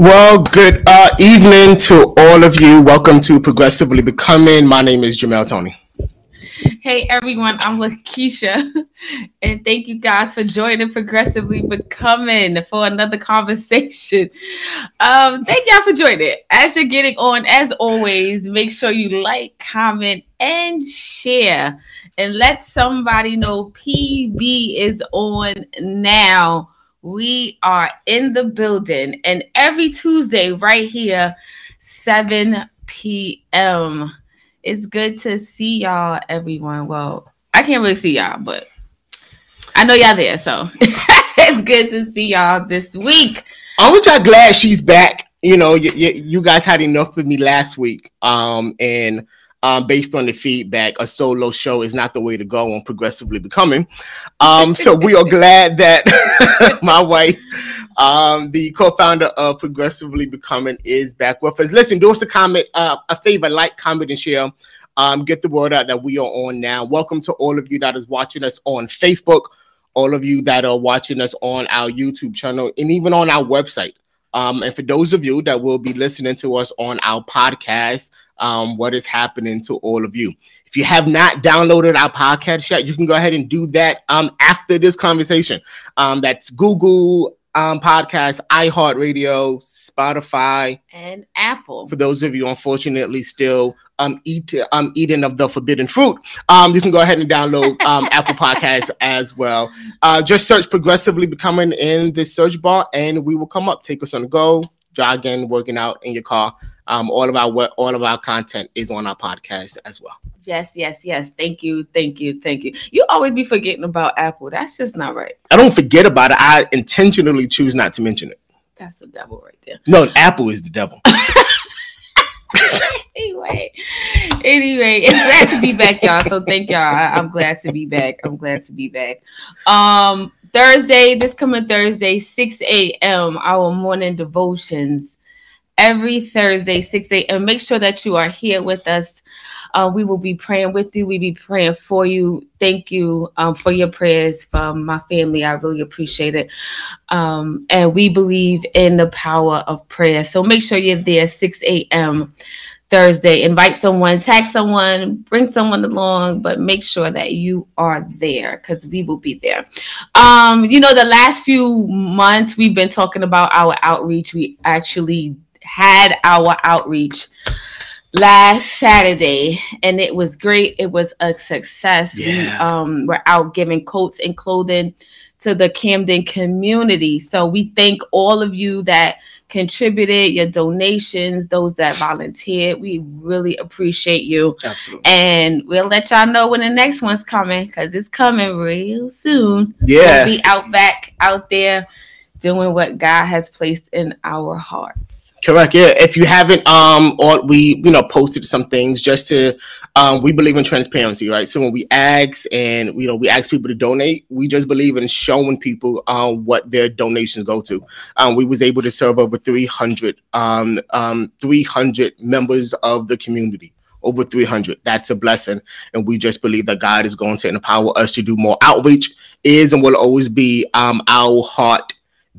Well, good uh, evening to all of you. Welcome to Progressively Becoming. My name is Jamel Tony. Hey everyone, I'm Lakeisha, and thank you guys for joining Progressively Becoming for another conversation. Um, thank y'all for joining. As you're getting on, as always, make sure you like, comment, and share, and let somebody know PB is on now. We are in the building, and every Tuesday, right here, 7 p.m. It's good to see y'all, everyone. Well, I can't really see y'all, but I know y'all there, so it's good to see y'all this week. Aren't y'all glad she's back? You know, you, you guys had enough of me last week, um, and um, based on the feedback, a solo show is not the way to go on progressively becoming. Um, so we are glad that my wife, um, the co-founder of Progressively Becoming, is back with us. Listen, do us a comment, uh, a favor, like, comment, and share. Um, get the word out that we are on now. Welcome to all of you that is watching us on Facebook, all of you that are watching us on our YouTube channel, and even on our website. Um, and for those of you that will be listening to us on our podcast, um, what is happening to all of you. If you have not downloaded our podcast yet, you can go ahead and do that um, after this conversation. Um, that's Google, um, podcast, iHeartRadio, Spotify, and Apple. For those of you, unfortunately, still um eat um eating of the forbidden fruit, um you can go ahead and download um Apple Podcasts as well. Uh, just search progressively becoming in the search bar, and we will come up. Take us on the go, jogging, working out in your car. Um, all of our all of our content is on our podcast as well. Yes, yes, yes. Thank you, thank you, thank you. You always be forgetting about Apple. That's just not right. I don't forget about it. I intentionally choose not to mention it. That's the devil right there. No, Apple is the devil. anyway, anyway, it's glad to be back, y'all. So thank y'all. I, am glad to be back. I'm glad to be back. Um, Thursday, this coming Thursday, 6 a.m. Our morning devotions every Thursday, 6 a.m. Make sure that you are here with us. Uh, we will be praying with you. We be praying for you. Thank you um, for your prayers from my family. I really appreciate it. Um, and we believe in the power of prayer. So make sure you're there 6 a.m. Thursday. Invite someone, tag someone, bring someone along, but make sure that you are there because we will be there. Um, you know, the last few months we've been talking about our outreach. We actually had our outreach last Saturday and it was great. It was a success. Yeah. We um were out giving coats and clothing to the Camden community. So we thank all of you that contributed, your donations, those that volunteered. We really appreciate you. Absolutely. And we'll let y'all know when the next one's coming because it's coming real soon. Yeah. We'll be out back out there doing what God has placed in our hearts. Correct. Yeah. If you haven't, um, or we, you know, posted some things just to, um, we believe in transparency, right? So when we ask and you know we ask people to donate, we just believe in showing people um what their donations go to. Um, we was able to serve over 300, um, um, 300 members of the community over 300 that's a blessing and we just believe that god is going to empower us to do more outreach is and will always be um our heart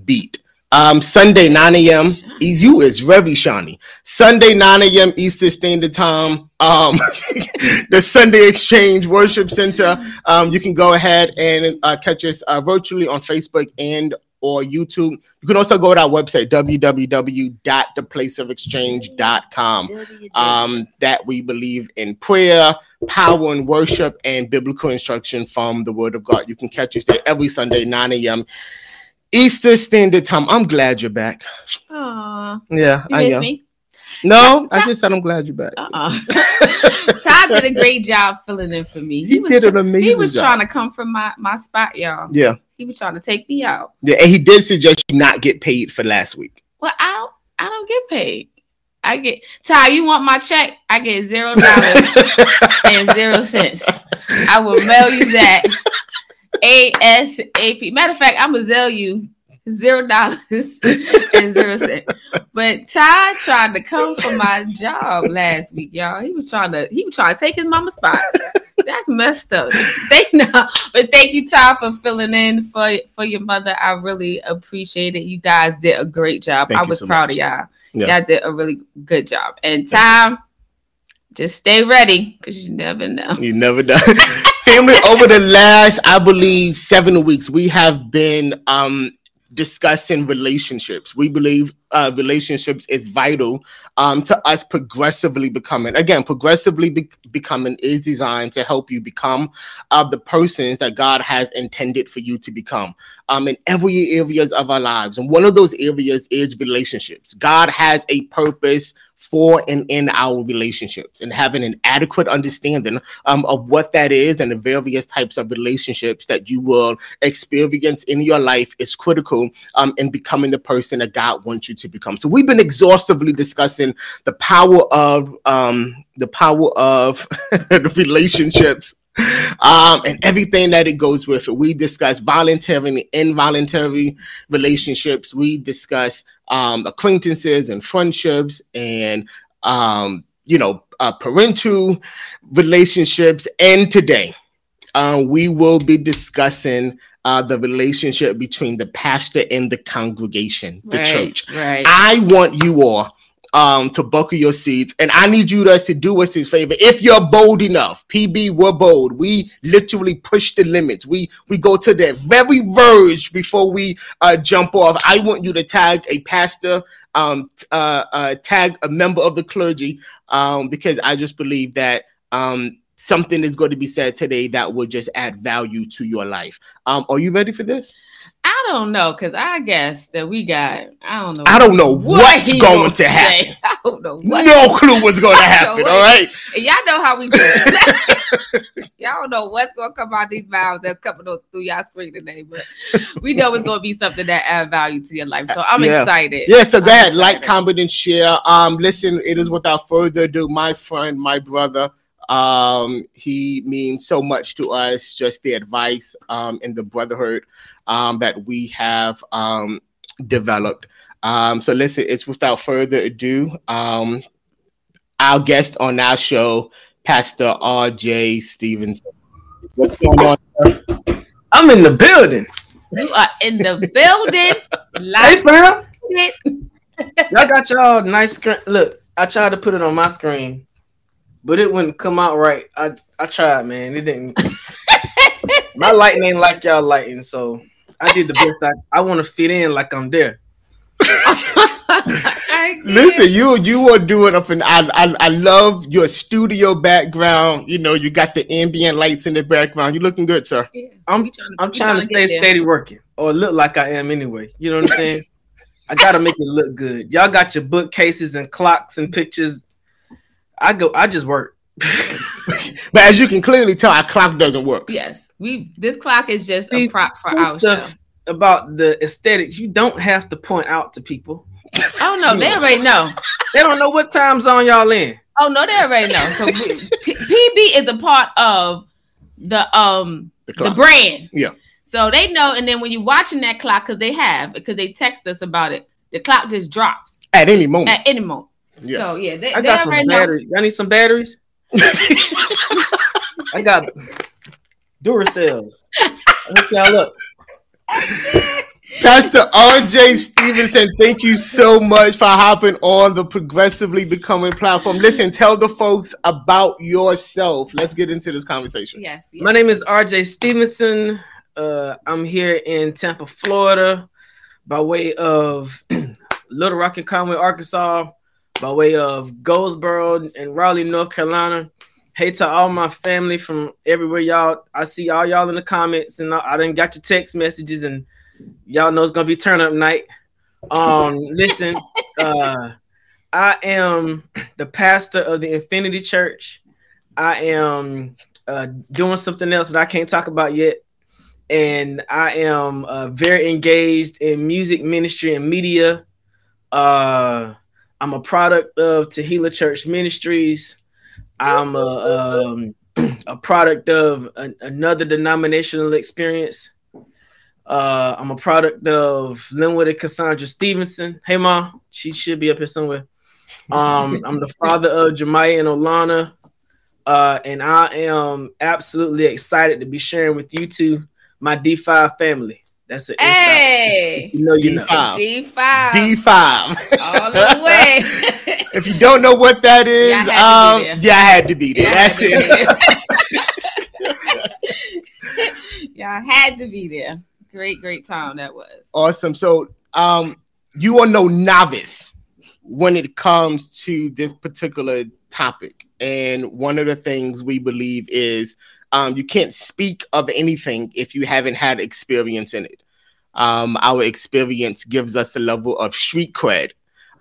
beat. Um, Sunday 9 a.m. You is very shiny. Sunday 9 a.m. Eastern Standard Time. Um, the Sunday Exchange Worship Center. Um, you can go ahead and uh, catch us uh, virtually on Facebook and or YouTube. You can also go to our website, www.theplaceofexchange.com. Um, that we believe in prayer, power, and worship, and biblical instruction from the Word of God. You can catch us there every Sunday, 9 a.m. Easter Standard Time. I'm glad you're back. Aww. Yeah, you I am. Me? No, I just said I'm glad you're back. Uh-uh. Todd did a great job filling in for me. He, he did an amazing He was job. trying to come from my, my spot, y'all. Yeah. He was trying to take me out. Yeah, and he did suggest you not get paid for last week. Well, I don't I don't get paid. I get Ty, you want my check? I get zero dollars and zero cents. I will mail you that ASAP. Matter of fact, I'm gonna sell you zero dollars and zero cent. But Ty tried to come for my job last week, y'all. He was trying to he was trying to take his mama's spot. That's messed up. Thank no, but thank you, Tom, for filling in for for your mother. I really appreciate it. You guys did a great job. Thank I was so proud much. of y'all. Yeah. Y'all did a really good job. And Tom, just stay ready because you never know. You never know. Family, over the last, I believe, seven weeks, we have been um discussing relationships. We believe uh, relationships is vital um, to us progressively becoming. Again, progressively be- becoming is designed to help you become uh, the persons that God has intended for you to become um, in every areas of our lives. And one of those areas is relationships. God has a purpose for and in our relationships and having an adequate understanding um, of what that is and the various types of relationships that you will experience in your life is critical um, in becoming the person that God wants you to become. So we've been exhaustively discussing the power of um, the power of relationships um, and everything that it goes with it. We discuss voluntary and involuntary relationships. We discuss um, acquaintances and friendships and, um, you know, uh, parental relationships. And today, uh, we will be discussing uh, the relationship between the pastor and the congregation, the right, church. Right. I want you all um, to buckle your seats. And I need you guys to do us this favor. If you're bold enough, PB, we're bold. We literally push the limits. We we go to the very verge before we uh, jump off. I want you to tag a pastor, um, uh, uh, tag a member of the clergy, um, because I just believe that um, something is going to be said today that will just add value to your life. Um, are you ready for this? I don't know because I guess that we got. I don't know. I don't know what what's going to happen. I don't know. What no clue what's going to happen. all right. And y'all know how we do. y'all don't know what's going to come out these mouths that's coming through y'all screen today, but we know it's going to be something that add value to your life. So I'm yeah. excited. Yeah. So go ahead, like, comment, and share. Um, listen, it is without further ado, my friend, my brother. Um, he means so much to us, just the advice um, and the brotherhood um, that we have um, developed. Um, so, listen, it's without further ado, um, our guest on our show, Pastor R.J. Stevenson. What's going on? Sir? I'm in the building. You are in the building. hey, fam. Y'all got y'all nice screen. Look, I tried to put it on my screen but it wouldn't come out right. I I tried, man. It didn't. My lighting ain't like y'all lighting, so I did the best. I I want to fit in like I'm there. Listen, you you are doing up, and I, I I love your studio background. You know, you got the ambient lights in the background. You looking good, sir. Yeah. I'm trying to, I'm trying, trying to stay steady working, or look like I am anyway. You know what I'm saying? I gotta make it look good. Y'all got your bookcases and clocks and pictures I go. I just work. but as you can clearly tell, our clock doesn't work. Yes, we. This clock is just See, a prop for our stuff show. About the aesthetics, you don't have to point out to people. Oh no, they already know. they don't know what time zone y'all in. Oh no, they already know. So P- PB is a part of the um the, the, brand. Yeah. So they know, and then when you're watching that clock, because they have, because they text us about it, the clock just drops at any moment. At any moment. Yeah. So yeah, they, I got some batteries. Y'all need some batteries? I got Duracells. I hook y'all up. Pastor RJ Stevenson, thank you so much for hopping on the Progressively Becoming platform. Listen, tell the folks about yourself. Let's get into this conversation. Yes. yes. My name is RJ Stevenson. Uh, I'm here in Tampa, Florida, by way of Little Rock and Conway, Arkansas by way of Goldsboro and Raleigh, North Carolina. Hey to all my family from everywhere, y'all. I see all y'all in the comments, and I, I didn't got your text messages, and y'all know it's gonna be turn up night. Um, listen, uh, I am the pastor of the Infinity Church. I am uh, doing something else that I can't talk about yet, and I am uh, very engaged in music ministry and media. Uh, I'm a product of Tehillah Church Ministries. I'm a um, a product of a, another denominational experience. Uh, I'm a product of Linwood and Cassandra Stevenson. Hey, ma, she should be up here somewhere. Um, I'm the father of Jemiah and Olana. Uh, and I am absolutely excited to be sharing with you two my D5 family. That's it. Hey, you know, you know. D5. D5. All the way. if you don't know what that is, Yeah, I had to be um, there. yeah, I had to be there. Yeah, That's it. to be there. yeah, I had to be there. Great, great time that was. Awesome. So, um, you are no novice when it comes to this particular topic. And one of the things we believe is um, you can't speak of anything if you haven't had experience in it. Um, our experience gives us a level of street cred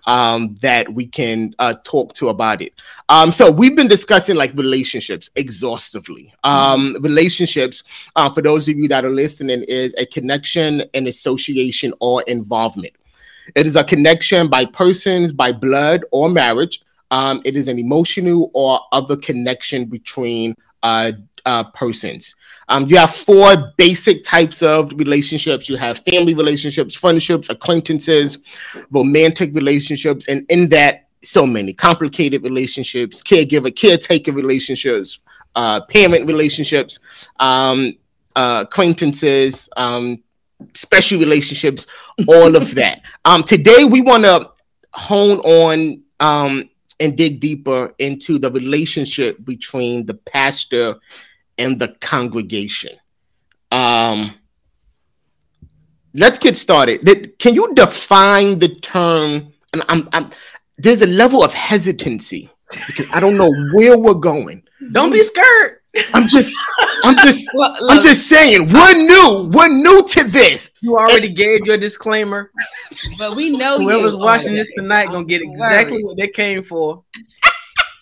um, that we can uh, talk to about it. Um, so we've been discussing like relationships exhaustively. Um, relationships, uh, for those of you that are listening, is a connection, an association, or involvement. It is a connection by persons, by blood or marriage. Um, it is an emotional or other connection between uh, uh, persons. Um, you have four basic types of relationships. You have family relationships, friendships, acquaintances, romantic relationships, and in that, so many complicated relationships, caregiver, caretaker relationships, uh, parent relationships, um, uh, acquaintances, um, special relationships, all of that. Um, today, we want to hone on um, and dig deeper into the relationship between the pastor and the congregation. Um, let's get started. Can you define the term? And I'm, I'm there's a level of hesitancy because I don't know where we're going. Don't be scared. I'm just, I'm just, Well, I'm just saying we're new. We're new to this. You already gave your disclaimer. but we know Whoever's you. watching Oh, this tonight gonna get exactly worry. what they came for.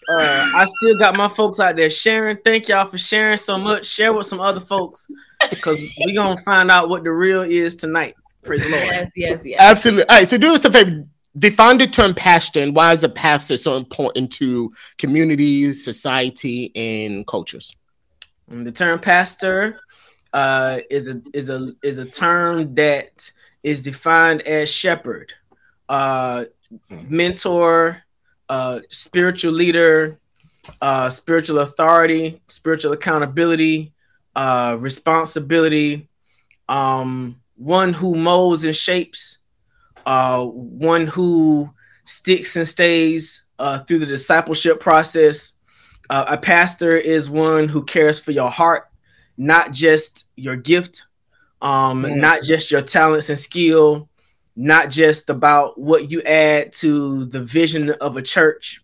Uh, I still got my folks out there sharing. Thank y'all for sharing so much. Share with some other folks because we gonna find out what the real is tonight. Praise the Lord. Yes, yes, yes. Absolutely. All right. So do us a favor. Define the term pastor and why is a pastor so important to communities, society, and cultures? And the term pastor uh, is a is a is a term that is defined as shepherd, uh, mentor, uh, spiritual leader, uh, spiritual authority, spiritual accountability, uh, responsibility, um, one who molds and shapes, uh, one who sticks and stays uh, through the discipleship process. Uh, a pastor is one who cares for your heart, not just your gift, um, Mm. not just your talents and skill, not just about what you add to the vision of a church,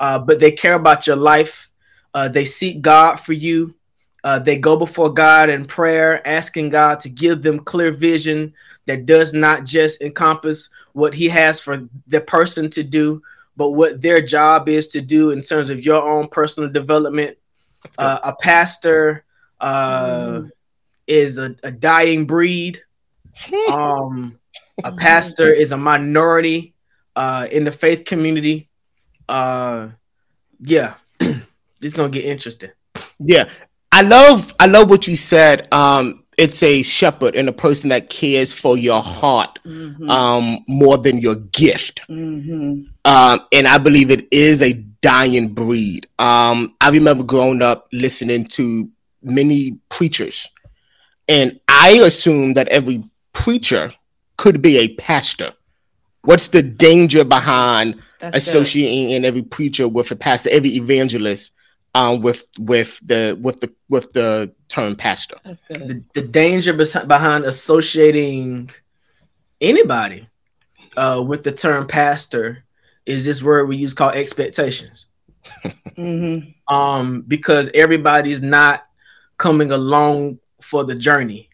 uh, but they care about your life. Uh, they seek God for you. Uh, they go before God in prayer, asking God to give them clear vision that does not just encompass what He has for the person to do, but what their job is to do in terms of your own personal development. Uh, a pastor uh, is a, a dying breed. Um, a pastor is a minority uh, in the faith community. Uh, yeah, it's gonna get interesting. Yeah. I love I love what you said. Um, it's a shepherd and a person that cares for your heart Mhm, um more than your gift. mhm. Um, and I believe it is a dying breed. Um, I remember growing up listening to many preachers, and I assumed that every preacher could be a pastor. What's the danger behind That's good. associating every preacher with a pastor, every evangelist um, with with the with the with the term pastor? That's good. The, the danger bes- behind associating anybody uh, with the term pastor is this word we use called expectations. Mhm. Um, because everybody's not coming along for the journey.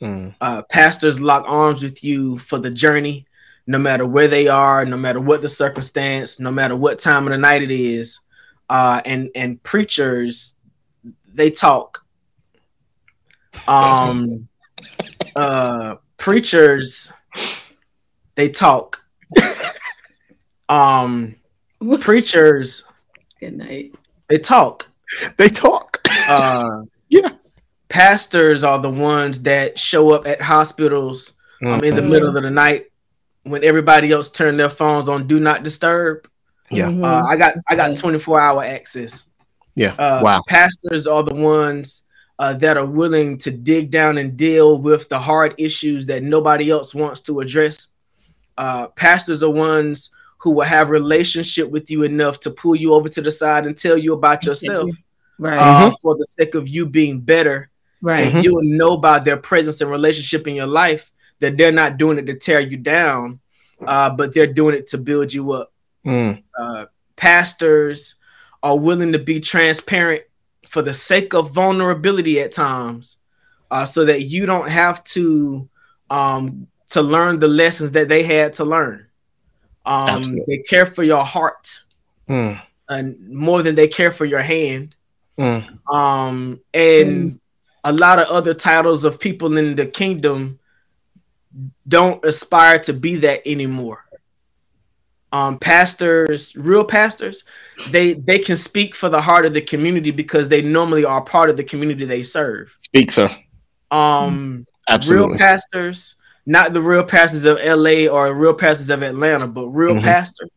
Mm. uh, pastors lock arms with you for the journey, no matter where they are, no matter what the circumstance, no matter what time of the night it is. Uh, and and preachers, they talk. Um, uh, preachers, they talk. Um, preachers, Good night. they talk. They talk. Uh, Yeah. Pastors are the ones that show up at hospitals um, in the Mhm. middle of the night when everybody else turn their phones on do not disturb. Yeah. Mhm. Uh, I got I got 24 hour access. Yeah. Uh, wow. Pastors are the ones uh, that are willing to dig down and deal with the hard issues that nobody else wants to address. Uh, pastors are ones who will have relationship with you enough to pull you over to the side and tell you about yourself Right. uh, for the sake of you being better. Right. And you'll know by their presence and relationship in your life that they're not doing it to tear you down, uh, but they're doing it to build you up. Mm. Uh, pastors are willing to be transparent for the sake of vulnerability at times, uh, so that you don't have to um, to learn the lessons that they had to learn. Um, they care for your heart Mm. and more than they care for your hand. Mm. Um, and a lot of other titles of people in the kingdom don't aspire to be that anymore. Um, pastors, real pastors, they they can speak for the heart of the community because they normally are part of the community they serve. Speak, sir. Um, Absolutely. real pastors, not the real pastors of LA or real pastors of Atlanta, but real Mhm. pastors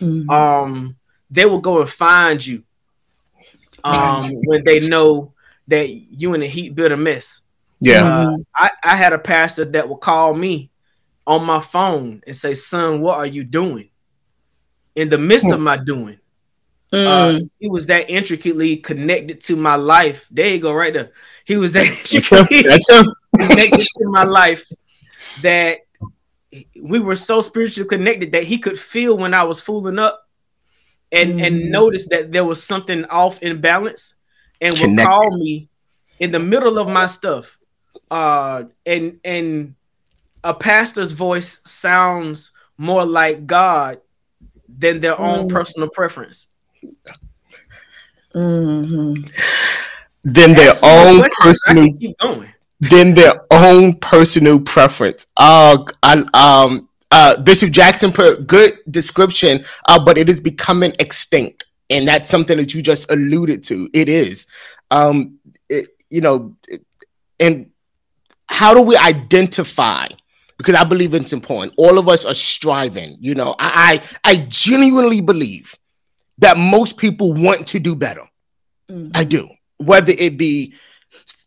Mhm. um they will go and find you um when they know that you and the heat build a mess. Yeah. uh, I, I had a pastor that would call me on my phone and say son what are you doing? In the midst of my doing. Uh, Mm. he was that intricately connected to my life. There you go right there. He was that intricately That's him. connected to my life that we were so spiritually connected that he could feel when I was fooling up and and Mm. notice that there was something off in balance and would Connected. call me in the middle of my stuff uh and and a pastor's voice sounds more like God than their own Mm. personal preference. Mhm. Then their own personal can keep going. than their own personal preference. Uh, I, um, uh, Bishop Jackson put good description, uh, but it is becoming extinct, and that's something that you just alluded to. It is, um, it, you know, it- and how do we identify? Because I believe it's important. All of us are striving. You know, I I, I genuinely believe that most people want to do better. Mhm. I do. Whether it be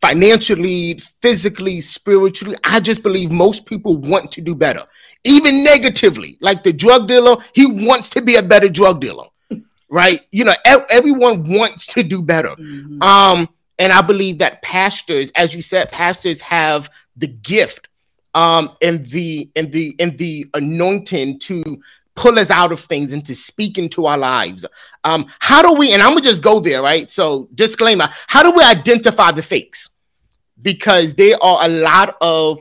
financially, physically, spiritually, I just believe most people want to do better. Even negatively, like the drug dealer, he wants to be a better drug dealer. Right? You know, ev- everyone wants to do better. Mhm. Um, and I believe that pastors, as you said, pastors have the gift um and the and the and the anointing to pull us out of things and to speak into our lives. Um, how do we, and I'm gonna just go there, right? So, disclaimer, how do we identify the fakes? Because there are a lot of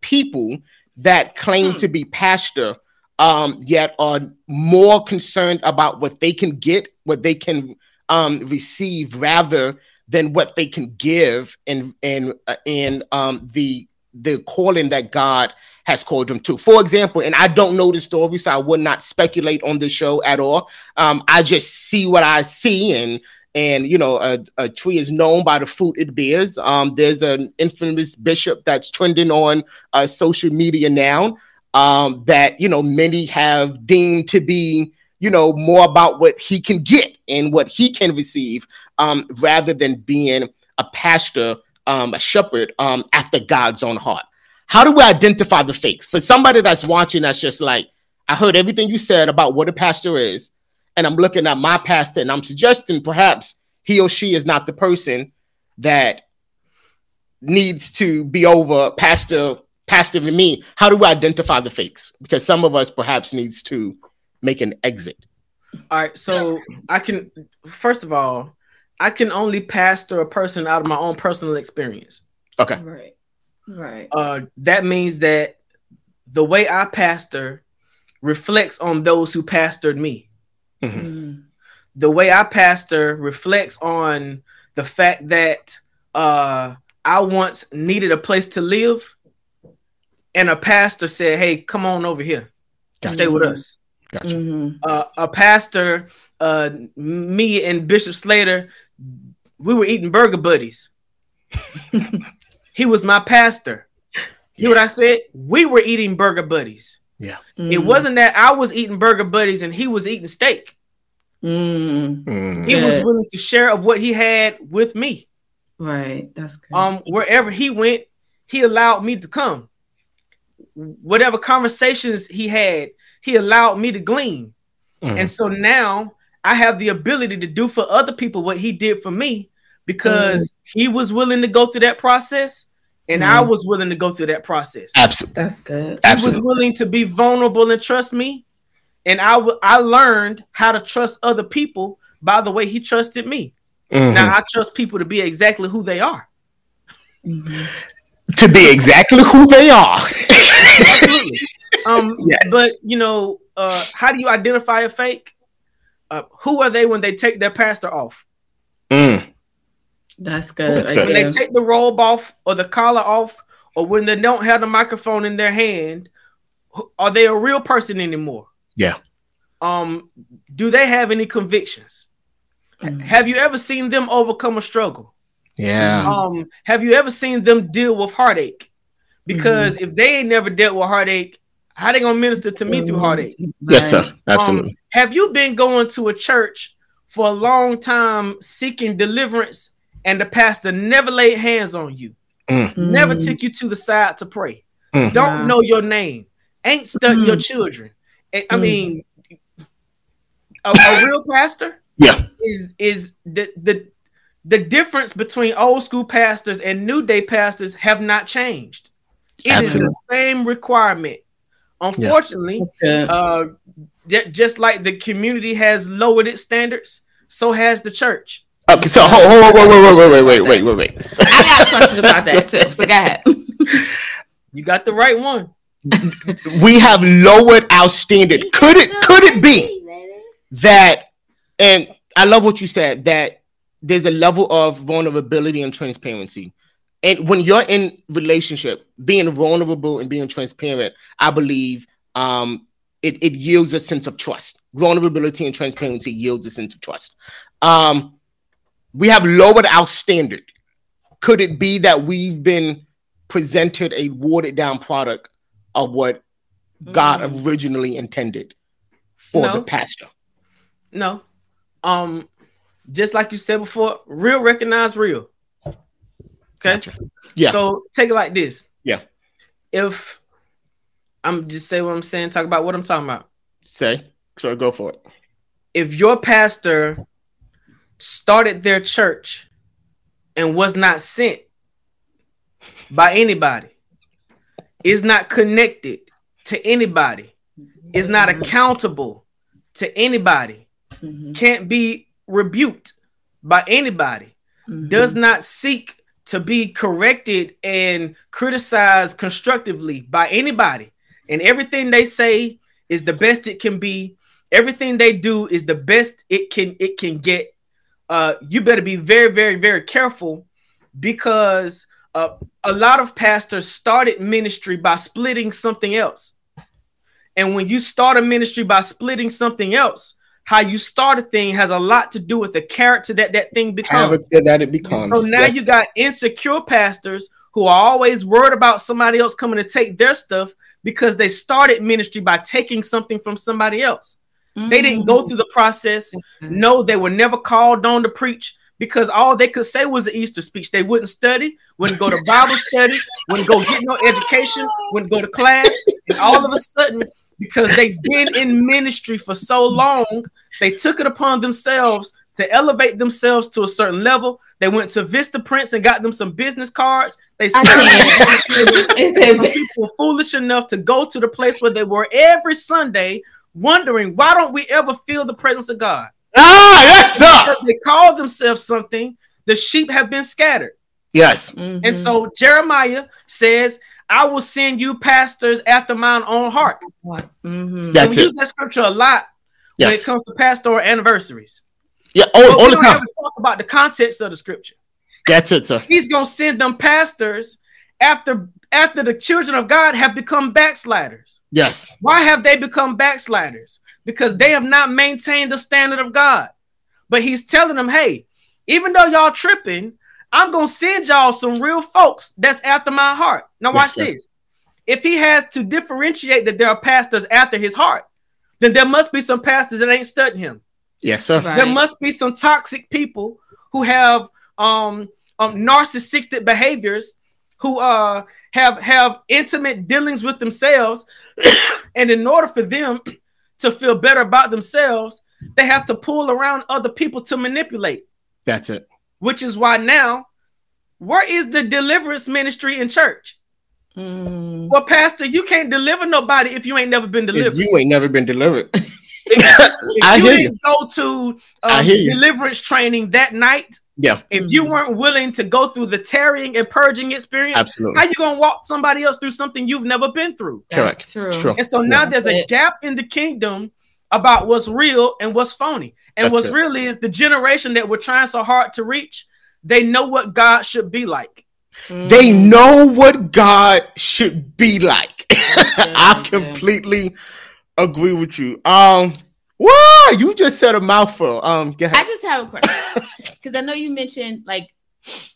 people that claim Hmm. to be pastor, um, yet are more concerned about what they can get, what they can um receive rather than what they can give and and and um the the calling that God has called them to. For example, and I don't know the story, so I would not speculate on the show at all. Um, I just see what I see, and and you know, a, a tree is known by the fruit it bears. Um, there's an infamous bishop that's trending on uh, social media now um, that you know many have deemed to be you know more about what he can get and what he can receive, um, rather than being a pastor um, a shepherd um, after God's own heart. How do we identify the fakes? For somebody that's watching, that's just like, I heard everything you said about what a pastor is, and I'm looking at my pastor and I'm suggesting perhaps he or she is not the person that needs to be over pastor pastor than me. How do we identify the fakes? Because some of us perhaps needs to make an exit. All right, so I can first of all, I can only pastor a person out of my own personal experience. Okay. Right. Right. Uh, that means that the way I pastor reflects on those who pastored me. Mhm. The way I pastor reflects on the fact that uh, I once needed a place to live, and a pastor said, "Hey, come on over here, Gotcha. stay with us." Gotcha. Mhm. uh, a pastor, uh, me and Bishop Slater, we were eating burger buddies. he was my pastor. Hear what I said? We were eating burger buddies. Yeah, it Mhm. wasn't that I was eating burger buddies and he was eating steak. Mm, Mm. He was willing to share of what he had with me. right. That's good. Um, wherever he went, he allowed me to come. Whatever conversations he had, he allowed me to glean. Mm. And so now I have the ability to do for other people what he did for me because he was willing to go through that process and I was willing to go through that process. Absolutely. That's good. He was willing to be vulnerable and trust me. And I w- I learned how to trust other people by the way he trusted me. Mhm. Now I trust people to be exactly who they are. Mhm. To be exactly who they are. Absolutely. Um, Yes. but you know, uh, how do you identify a fake? Uh, who are they when they take their pastor off? Mm. That's good. That's good. When they take the robe off or the collar off, or when they don't have the microphone in their hand, are they a real person anymore? Yeah. Um, do they have any convictions? Mhm. Have you ever seen them overcome a struggle? Yeah. Um, have you ever seen them deal with heartache? Because if they ain't never dealt with heartache, how they gonna minister to me through heartache? Yes, Right. sir. Absolutely. Um, have you been going to a church for a long time seeking deliverance and the pastor never laid hands on you, never Mm. took you to the side to pray, Mm. don't Wow. know your name, ain't studied your Mm. children? And, I Mm. mean, a, a real pastor yeah. is is the the the difference between old school pastors and new day pastors have not changed. It is Absolutely. the same requirement. Unfortunately, That's good. uh, just like the community has lowered its standards, so has the church. Okay. So hold, hold, wait, wait, wait, wait, wait, wait, wait, wait. I got a question about that too. So go ahead. You got the right one. we have lowered our standard. Could it? Could it be that? And I love what you said. That there's a level of vulnerability and transparency. And when you're in relationship, being vulnerable and being transparent, I believe um, it, it yields a sense of trust. Vulnerability and transparency yields a sense of trust. Um, we have lowered our standard. Could it be that we've been presented a watered down product of what God originally intended for No. the pastor? No. Um, just like you said before, real recognize real. Okay. Gotcha. Yeah. So take it like this. Yeah. If I'm just say what I'm saying, talk about what I'm talking about. Say, so go for it. If your pastor started their church and was not sent by anybody, is not connected to anybody, is not accountable to anybody, Mhm. can't be rebuked by anybody, Mhm. does not seek to be corrected and criticized constructively by anybody. And everything they say is the best it can be. Everything they do is the best it can it can get. Uh, you better be very, very, very careful because uh, a lot of pastors started ministry by splitting something else. And when you start a ministry by splitting something else, how you start a thing has a lot to do with the character that that thing becomes. Character that it becomes. So now Yes. you got insecure pastors who are always worried about somebody else coming to take their stuff because they started ministry by taking something from somebody else. They didn't go mm. through the process. No, they were never called on to preach because all they could say was the Easter speech. They wouldn't study, wouldn't go to Bible study, wouldn't go get no education, wouldn't go to class. And all of a sudden, because they've been in ministry for so long, they took it upon themselves to elevate themselves to a certain level. They went to Vistaprint and got them some business cards. They I can't. It's some a- people were foolish enough to go to the place where they were every Sunday, wondering why don't we ever feel the presence of God? Ah, yes, sir. Because they call themselves something, the sheep have been scattered. Yes. Mhm. And so Jeremiah says, I will send you pastors after mine own heart. Mhm. That's we it. use that scripture a lot when it comes to pastoral anniversaries. Yeah. But All, we all the don't time. ever talk about the context of the scripture. That's it, sir. He's gonna send them pastors after after the children of God have become backsliders. Yes. Why have they become backsliders? Because they have not maintained the standard of God. But he's telling them, hey, even though y'all tripping, I'm gonna send y'all some real folks that's after my heart. Now, watch Yes, this. If he has to differentiate that there are pastors after his heart, then there must be some pastors that ain't studying him. Yes, sir. Right. There must be some toxic people who have um, um narcissistic behaviors who uh have have intimate dealings with themselves and in order for them to feel better about themselves they have to pull around other people to manipulate that's it which is why now where is the deliverance ministry in church mm. well pastor you can't deliver nobody if you ain't never been delivered if you ain't never been delivered if I you didn't you. go to um, deliverance training that night, yeah. If you weren't willing to go through the tarrying and purging experience, absolutely, how you gonna walk somebody else through something you've never been through? Correct. True. True. And so now yeah. there's a gap in the kingdom about what's real and what's phony. And That's what's good. really is the generation that we're trying so hard to reach. They know what God should be like. Mm. They know what God should be like. I completely agree with you. Um, wow, you just said a mouthful. Um, I just have a question because I know you mentioned like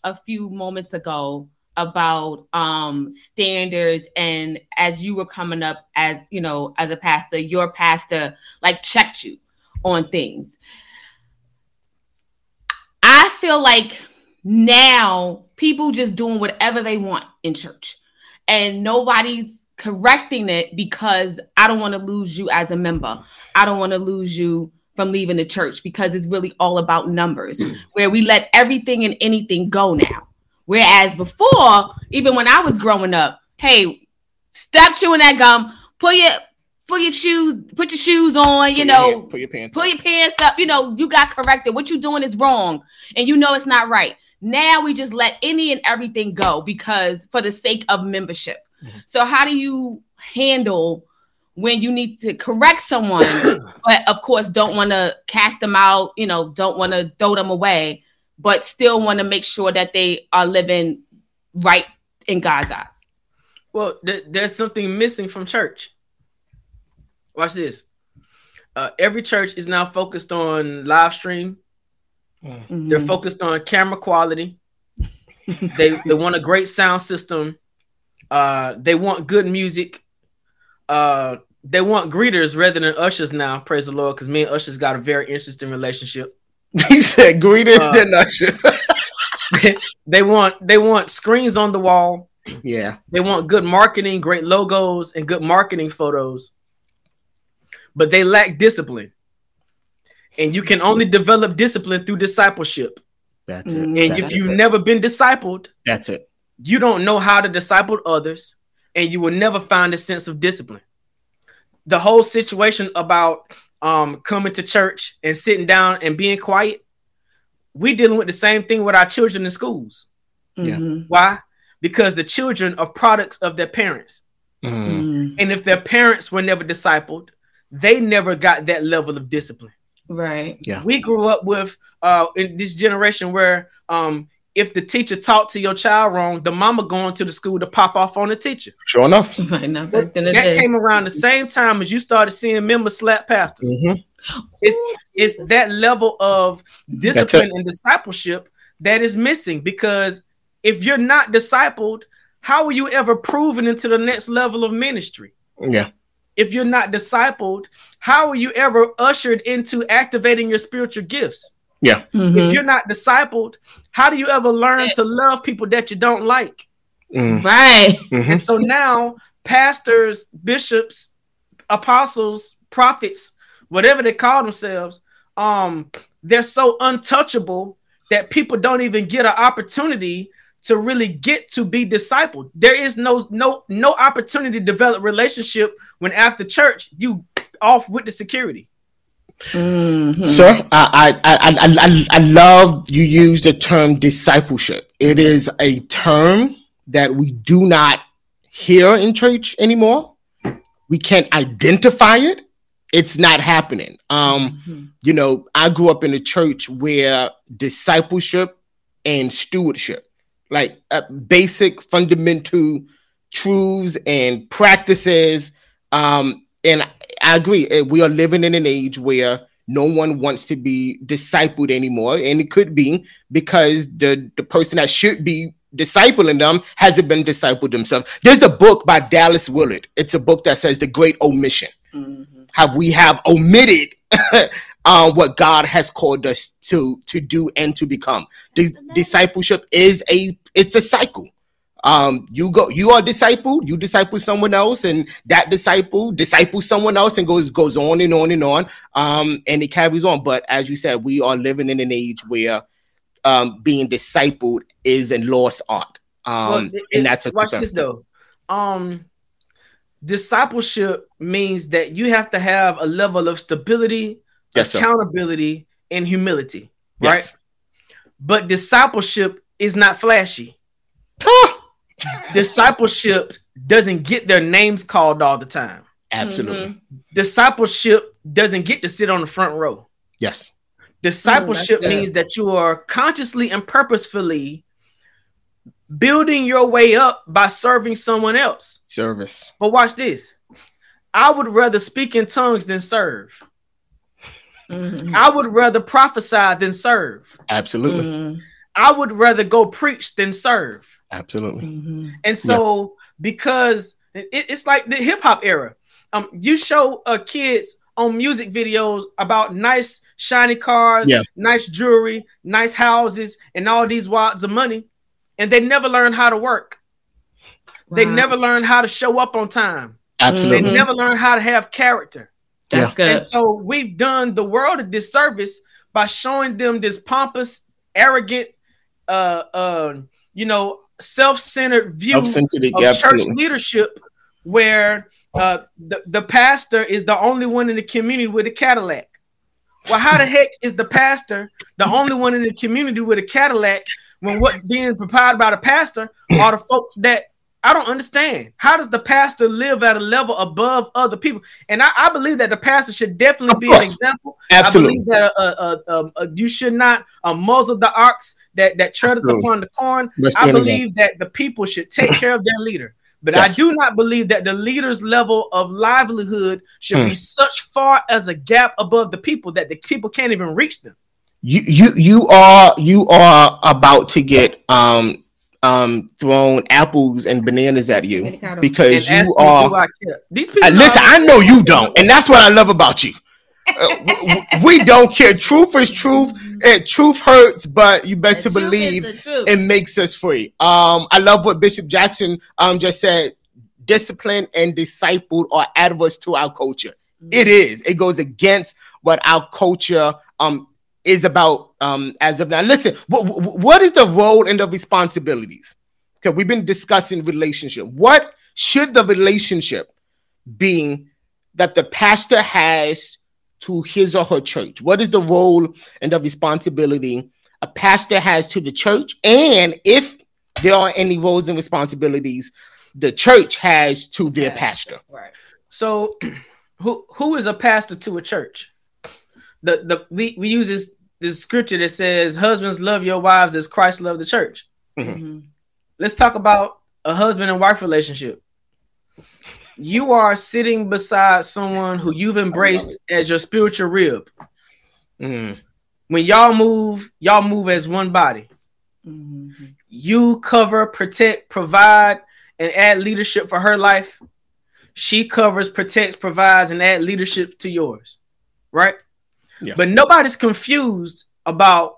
a few moments ago about um standards and as you were coming up as you know as a pastor your pastor like checked you on things i feel like now people just doing whatever they want in church and nobody's correcting it because I don't want to lose you as a member. I don't want to lose you from leaving the church because it's really all about numbers, where we let everything and anything go now. Whereas before, even when I was growing up, hey, stop chewing that gum, put your put your shoes, put your shoes on, you put know, your hand, put your pants, put your pants up, you know, you got corrected. What you doing is wrong, and you know it's not right. Now we just let any and everything go because for the sake of membership. Mm-hmm. So how do you handle when you need to correct someone, but of course don't want to cast them out, you know, don't want to throw them away, but still want to make sure that they are living right in God's eyes? Well, th- there's something missing from church. Watch this. Uh, every church is now focused on live stream. Mm-hmm. They're focused on camera quality. they they want a great sound system. Uh, they want good music. Uh, they want greeters rather than ushers now. Praise the Lord, because me and ushers got a very interesting relationship. He said greeters uh, than ushers. they want they want screens on the wall. Yeah. They want good marketing, great logos, and good marketing photos. But they lack discipline. And you can only develop discipline through discipleship. That's it. And That's if you've it. never been discipled, that's it you don't know how to disciple others and you will never find a sense of discipline. The whole situation about um, coming to church and sitting down and being quiet, we dealing with the same thing with our children in schools. Yeah. Mm-hmm. Why? Because the children are products of their parents. Mm-hmm. And if their parents were never discipled, they never got that level of discipline. Right. Yeah. We grew up with uh in this generation where um if the teacher talked to your child wrong, the mama going to the school to pop off on the teacher. Sure enough. that came around the same time as you started seeing members slap pastors. Mm-hmm. It's it's that level of discipline and discipleship that is missing because if you're not discipled, how are you ever proven into the next level of ministry? Yeah. If you're not discipled, how are you ever ushered into activating your spiritual gifts? Yeah. Mm-hmm. If you're not discipled, how do you ever learn to love people that you don't like? Mm. Right. Mm-hmm. And so now, pastors, bishops, apostles, prophets, whatever they call themselves, um, they're so untouchable that people don't even get an opportunity to really get to be discipled. There is no no no opportunity to develop relationship when after church you off with the security. Mm-hmm. Sir, I, I, I, I, I love you use the term discipleship. It is a term that we do not hear in church anymore. We can't identify it. It's not happening. Um, mm-hmm. You know, I grew up in a church where discipleship and stewardship, like uh, basic fundamental truths and practices, um, and I agree. Eh, we are living in an age where no one wants to be discipled anymore. And it could be because the, the person that should be discipling them hasn't been discipled themselves. There's a book by Dallas Willard. It's a book that says The Great Omission. Mm-hmm. How we have omitted um, what God has called us to to do and to become. Di- discipleship is a it's a cycle. Um, you go, you are disciple, you disciple someone else, and that disciple disciple someone else, and goes goes on and on and on. Um, and it carries on. But as you said, we are living in an age where um, being discipled is a lost art. Um, Well, it- and that's a watch concern. this though. Um, discipleship means that you have to have a level of stability, Yes, sir. accountability, and humility, right? Yes. But discipleship is not flashy. Discipleship doesn't get their names called all the time. Absolutely. Discipleship doesn't get to sit on the front row. Yes. Discipleship good. means that you are consciously and purposefully building your way up by serving someone else. Service. But watch this. I would rather speak in tongues than serve. Mhm. I would rather prophesy than serve. Absolutely. Mhm. I would rather go preach than serve. Absolutely. Mhm. And so, because it- it's like the hip hop era, um, you show uh, kids on music videos about nice shiny cars, Yeah. nice jewelry, nice houses, and all these wads of money, and they never learn how to work. They never learn how to show up on time. They Absolutely. Mhm. never learn how to have character. That's Yeah. good. And so we've done the world a disservice by showing them this pompous, arrogant, uh, uh, you know, self-centered view Self-centered. of Yeah, church leadership where uh, the, the pastor is the only one in the community with a Cadillac. Well, how the heck is the pastor the only one in the community with a Cadillac when what's being provided by the pastor are the folks that I don't understand? How does the pastor live at a level above other people? And I, I believe that the pastor should definitely Of be an example. Absolutely. I believe that uh, uh, uh, uh, you should not uh, muzzle the ox that that treadeth upon the corn. Let's I be believe that the people should take care of their leader. But Yes. I do not believe that the leader's level of livelihood should Hmm. be such far as a gap above the people that the people can't even reach them. you you you are you are about to get um um thrown apples and bananas at you because And you are do I care? These people. Uh, listen i know you don't and that's what i love about you Uh, we don't care. Truth is truth and truth hurts but you best to The is believe it makes us free. Um i love what bishop jackson um just said. Discipline and disciple are adverse to our culture. It is. It goes against what our culture um is about um as of now. Listen what, what is the role and the responsibilities? Okay we've been discussing relationship. What should the relationship be that the pastor has to his or her church what is the role and the responsibility a pastor has to the church and if there are any roles and responsibilities the church has to their pastor Right. So, who who is a pastor to a church? The the we, we use this this scripture that says, "Husbands love your wives as Christ loved the church." Mhm. Let's talk about a husband and wife relationship. You are sitting beside someone who you've embraced as your spiritual rib. Mm, When y'all move, y'all move as one body. Mhm. You cover, protect, provide, and add leadership for her life. She covers, protects, provides, and add leadership to yours. Right? Yeah. But nobody's confused about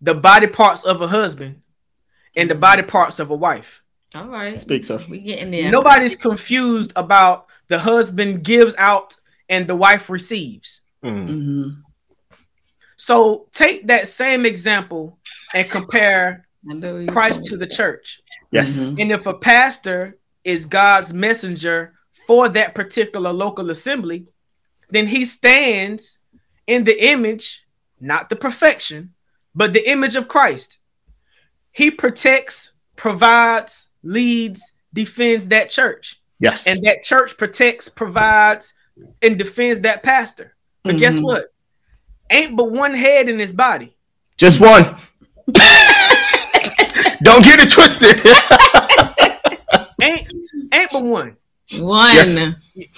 the body parts of a husband and the body parts of a wife. All right. speak sir We getting there. Nobody's confused about the husband gives out and the wife receives. Mm, Mhm. So take that same example and compare I know where you're Christ to the church. yes Mhm. And if a pastor is God's messenger for that particular local assembly, then he stands in the image, not the perfection, but the image of Christ. He protects, provides, leads, defends that church. yes And that church protects, provides, and defends that pastor. But guess Mhm. what? Ain't but one head in his body. just one don't get it twisted Ain't ain't but one. One. Yes.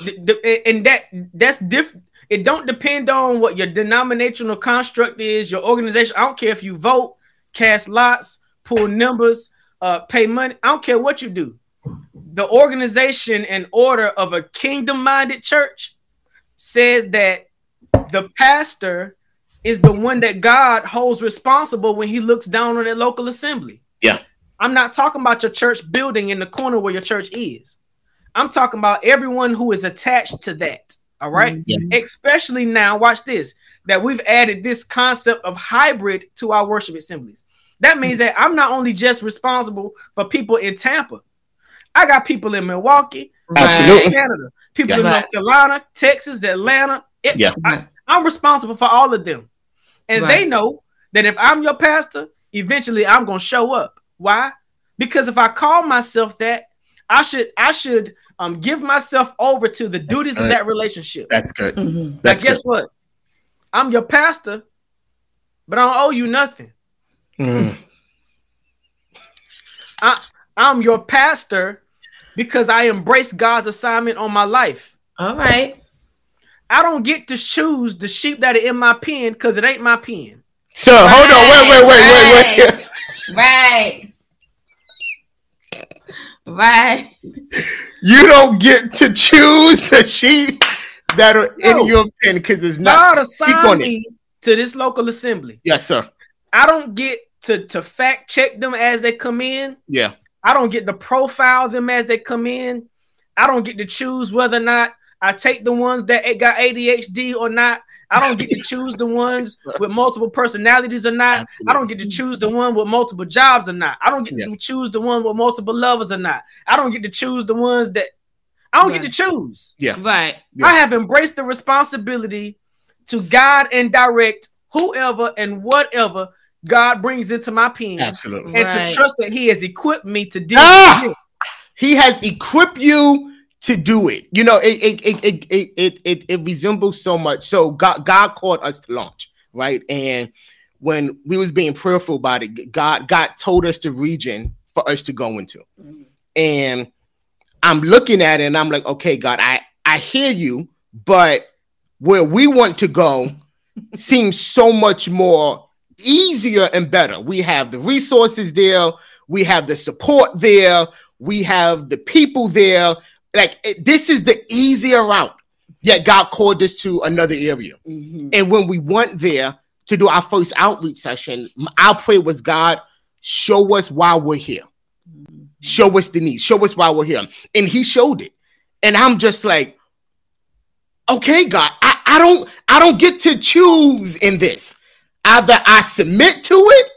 The- the- and that that's different. It don't depend on what your denominational construct is, your organization. I don't care if you vote, cast lots, pull numbers, uh, pay money. I don't care what you do. The organization and order of a kingdom-minded church says that the pastor is the one that God holds responsible when he looks down on that local assembly. Yeah. I'm not talking about your church building in the corner where your church is. I'm talking about everyone who is attached to that. All right. Yeah. Especially now, watch this that we've added this concept of hybrid to our worship assemblies. That means that I'm not only just responsible for people in Tampa, I got people in Milwaukee, Absolutely. Canada, people Yes. in North Carolina, Texas, Atlanta. It- Yeah. I, I'm responsible for all of them. And Right. they know that if I'm your pastor, eventually I'm gonna show up. Why? Because if I call myself that, I should I should um give myself over to the duties of that relationship. That's good. Mhm. Now, That's guess what? I'm your pastor, but I don't owe you nothing. Good. Mm. I'm your pastor because I embrace God's assignment on my life. All right. I don't get to choose the sheep that are in my pen because it ain't my pen. So hold on, wait, wait, wait, wait, wait. Right. Right. You don't get to choose the sheep that are No. in your pen because it's not. Speak assigned on it. me to this local assembly. Yes, sir. I don't get to, to fact check them as they come in. Yeah. I don't get to profile them as they come in. I don't get to choose whether or not I take the ones that got ADHD or not. I don't get to choose the ones with multiple personalities or not. Absolutely. I don't get to choose the one with multiple jobs or not. I don't get Yeah. to choose the one with multiple lovers or not. I don't get to choose the ones that I don't Right. get to choose. Yeah. Right. Yeah. I have embraced the responsibility to guide and direct whoever and whatever God brings into my pen Absolutely. and Right. to trust that He has equipped me to do Ah! it. He has equipped you to do it. You know, it it it it it it, it, it resembles so much. So God God called us to launch, right? And when we was being prayerful about it, God God told us the region for us to go into. And I'm looking at it and I'm like, okay, God, I I hear you, but where we want to go seems so much more easier and better. We have the resources there, we have the support there, we have the people there. Like it- this is the easier route. Yet God called us to another area. Mhm. And when we went there to do our first outreach session, our prayer was God, show us why we're here. Show us the need. Show us why we're here. And he showed it. And I'm just like, okay, God, I, I don't I don't get to choose in this. Either I submit to it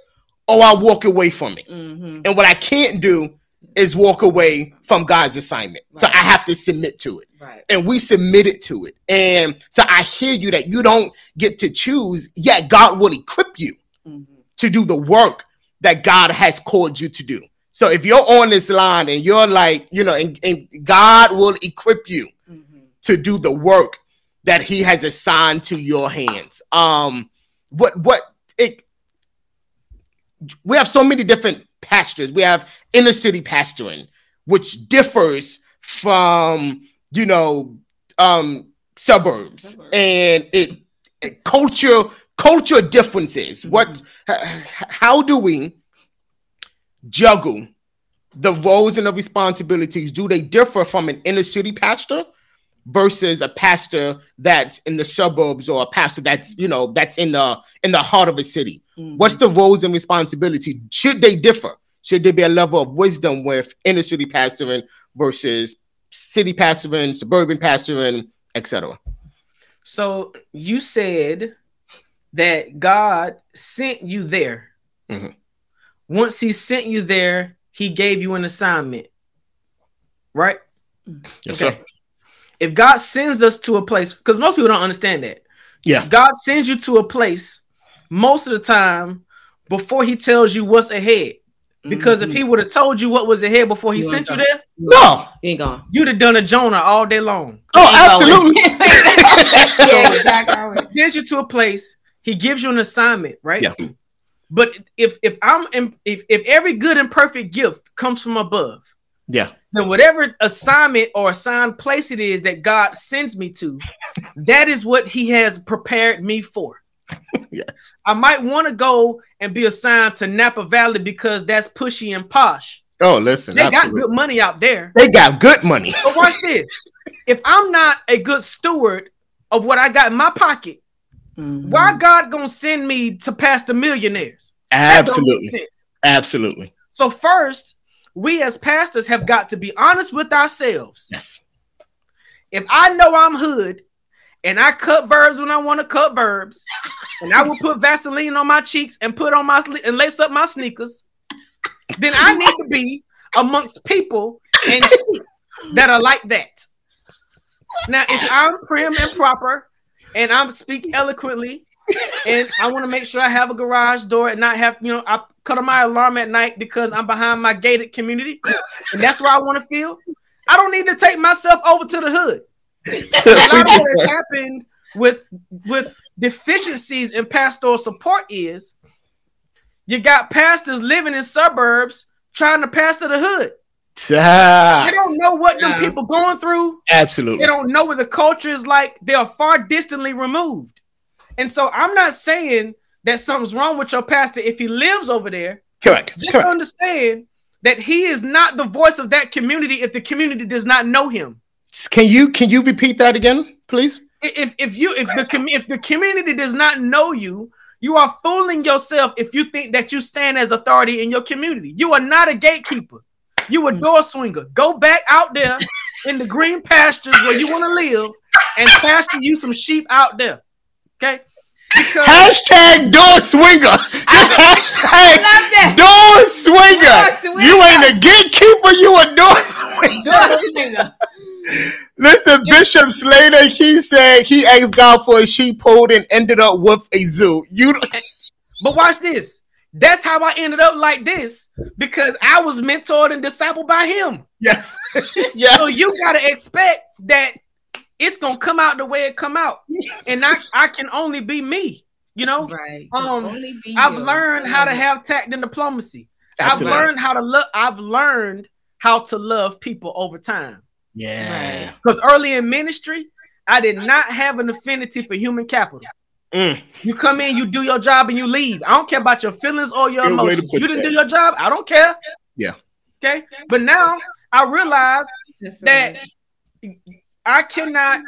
or I walk away from it. Mhm. And what I can't do is walk away from God's assignment. So I have to submit to it Right. and we submitted to it. And so I hear you that you don't get to choose, yet God will equip you Mhm. to do the work that God has called you to do. So if you're on this line and you're like, you know, and, and God will equip you Mhm. to do the work that He has assigned to your hands. Um, what what it we have so many different pastors. We have inner city pastoring, which differs from you know um suburbs Suburbs. and it, it culture culture differences. What how do we juggle the roles and the responsibilities? Do they differ from an inner city pastor? Versus a pastor that's in the suburbs or a pastor that's you know that's in the in the heart of a city Mhm. what's the roles and responsibility should they differ should there be a level of wisdom with inner city pastoring versus city pastoring suburban pastoring etc So you said that God sent you there. Mhm. Once He sent you there, He gave you an assignment, right? yes Okay. sir If God sends us to a place, because most people don't understand that. yeah God sends you to a place most of the time before He tells you what's ahead. Because if Mhm. He would have told you what was ahead before He You sent you ain't there, no You ain't gone. you'd have done a Jonah all day long. oh absolutely yeah, exactly. sends you to a place, he gives you an assignment, right? Yeah. But if if I'm in, if if every good and perfect gift comes from above, yeah then whatever assignment or assigned place it is that God sends me to, that is what He has prepared me for. yes I might want to go and be assigned to Napa Valley because that's pushy and posh. oh listen They got good money out there. they got good money But watch this. If I'm not a good steward of what I got in my pocket, Mm-hmm. Why God gonna send me to pastor millionaires? Absolutely. Absolutely. So first, we as pastors have got to be honest with ourselves. Yes. If I know I'm hood and I cut verbs when I want to cut verbs, and I will put Vaseline on my cheeks and put on my and lace up my sneakers, then I need to be amongst people and that are like that. Now, if I'm prim and proper and I'm speak eloquently, and I want to make sure I have a garage door and not have, you know, I cut on my alarm at night because I'm behind my gated community, and that's where I want to feel. I don't need to take myself over to the hood. a lot of what has happened with with deficiencies in pastoral support is you got pastors living in suburbs trying to pastor the hood. Ah. They don't know what them people going through. Absolutely. They don't know what the culture is like. They are far distantly removed. And so I'm not saying that something's wrong with your pastor if he lives over there. Correct. Just Correct. understand that he is not the voice of that community if the community does not know him. Can you can you repeat that again, please? If if you if the com- if the community does not know you, you are fooling yourself if you think that you stand as authority in your community. You are not a gatekeeper. You a hmm. door swinger. Go back out there in the green pastures where you want to live and pasture you some sheep out there. Okay. Because hashtag door swinger. hashtag door swinger. swinger. You ain't a gatekeeper. You a door swinger. Door swinger. Listen, Bishop Slater, he said he asked God for a sheep hold and ended up with a zoo. You, but watch this. That's how I ended up like this because I was mentored and discipled by him. Yes. yes. So you gotta expect that it's gonna come out the way it come out, and I I can only be me. You know, right? Um, I've you. learned how to have tact and diplomacy. Absolutely. I've learned how to look. I've learned how to love people over time. Yeah. Because early in ministry, I did not have an affinity for human capital. Mm. You come in, you do your job, and you leave. I don't care about your feelings or your Good emotions. You didn't that. do your job. I don't care. Yeah. Okay. But now I realize that I cannot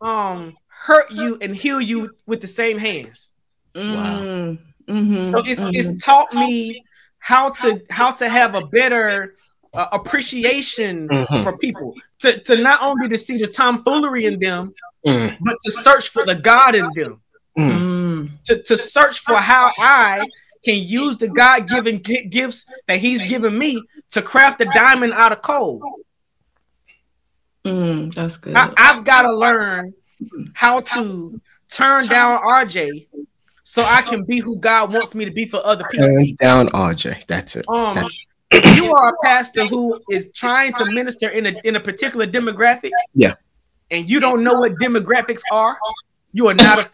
um hurt you and heal you with the same hands. Wow. Mm-hmm. So it's mm-hmm. it's taught me how to how to have a better uh, appreciation mm-hmm. for people to, to not only to see the tomfoolery in them mm. but to search for the god in them mm. to, to search for how i can use the god-given gifts that he's given me to craft a diamond out of coal mm, that's good I, i've got to learn how to turn down rj so I can be who God wants me to be for other people. Turn down RJ. That's it. Um, That's it you are a pastor who is trying to minister in a in a particular demographic, yeah, and you don't know what demographics are, you are not a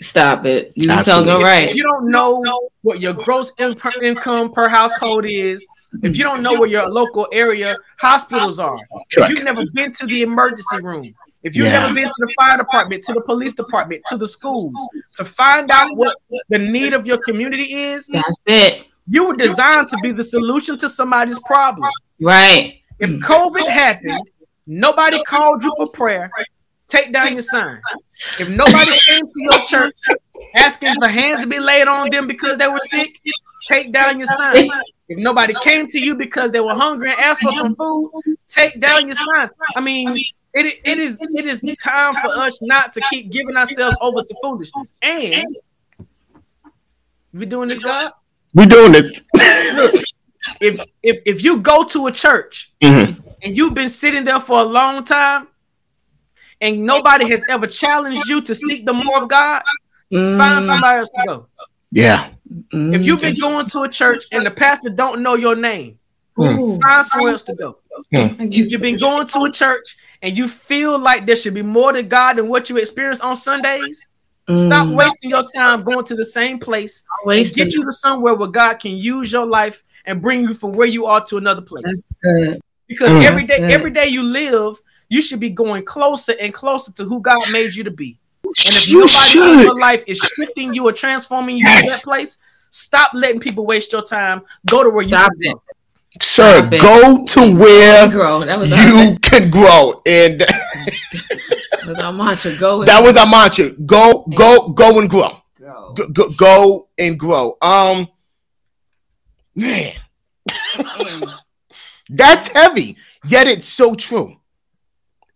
Stop it. You tell them right. If you don't know what your gross income per household is, if you don't know where your local area hospitals are, Correct. if you've never been to the emergency room, if you've yeah. never been to the fire department, to the police department, to the schools, to find out what the need of your community is, that's it. You were designed to be the solution to somebody's problem. Right. If COVID happened, nobody called you for prayer. Take down your sign. If nobody came to your church asking for hands to be laid on them because they were sick, take down your sign. If nobody came to you because they were hungry and asked for some food, take down your sign. I mean, it, it is it is time for us not to keep giving ourselves over to foolishness. And we doing this, God. We doing it. if if if you go to a church mm-hmm. and you've been sitting there for a long time and nobody has ever challenged you to seek the more of God, mm-hmm. find somebody else to go. Yeah. Mm-hmm. If you've been going to a church and the pastor don't know your name, mm. find somewhere else to go. Mm. If you've been going to a church and you feel like there should be more to God than what you experience on Sundays, Stop mm. wasting your time going to the same place. And get you to somewhere where God can use your life and bring you from where you are to another place. Because mm. every day, every day you live, you should be going closer and closer to who God made you to be. And if you should. your life is shifting you or transforming you yes. to that place, stop letting people waste your time. Go to where you stop it. Sir, go to where grow. you can grow. And was our mantra. Go. that was our mantra. Go, go, go and grow. Go. Go, go, go and grow. Um, man, that's heavy. Yet it's so true.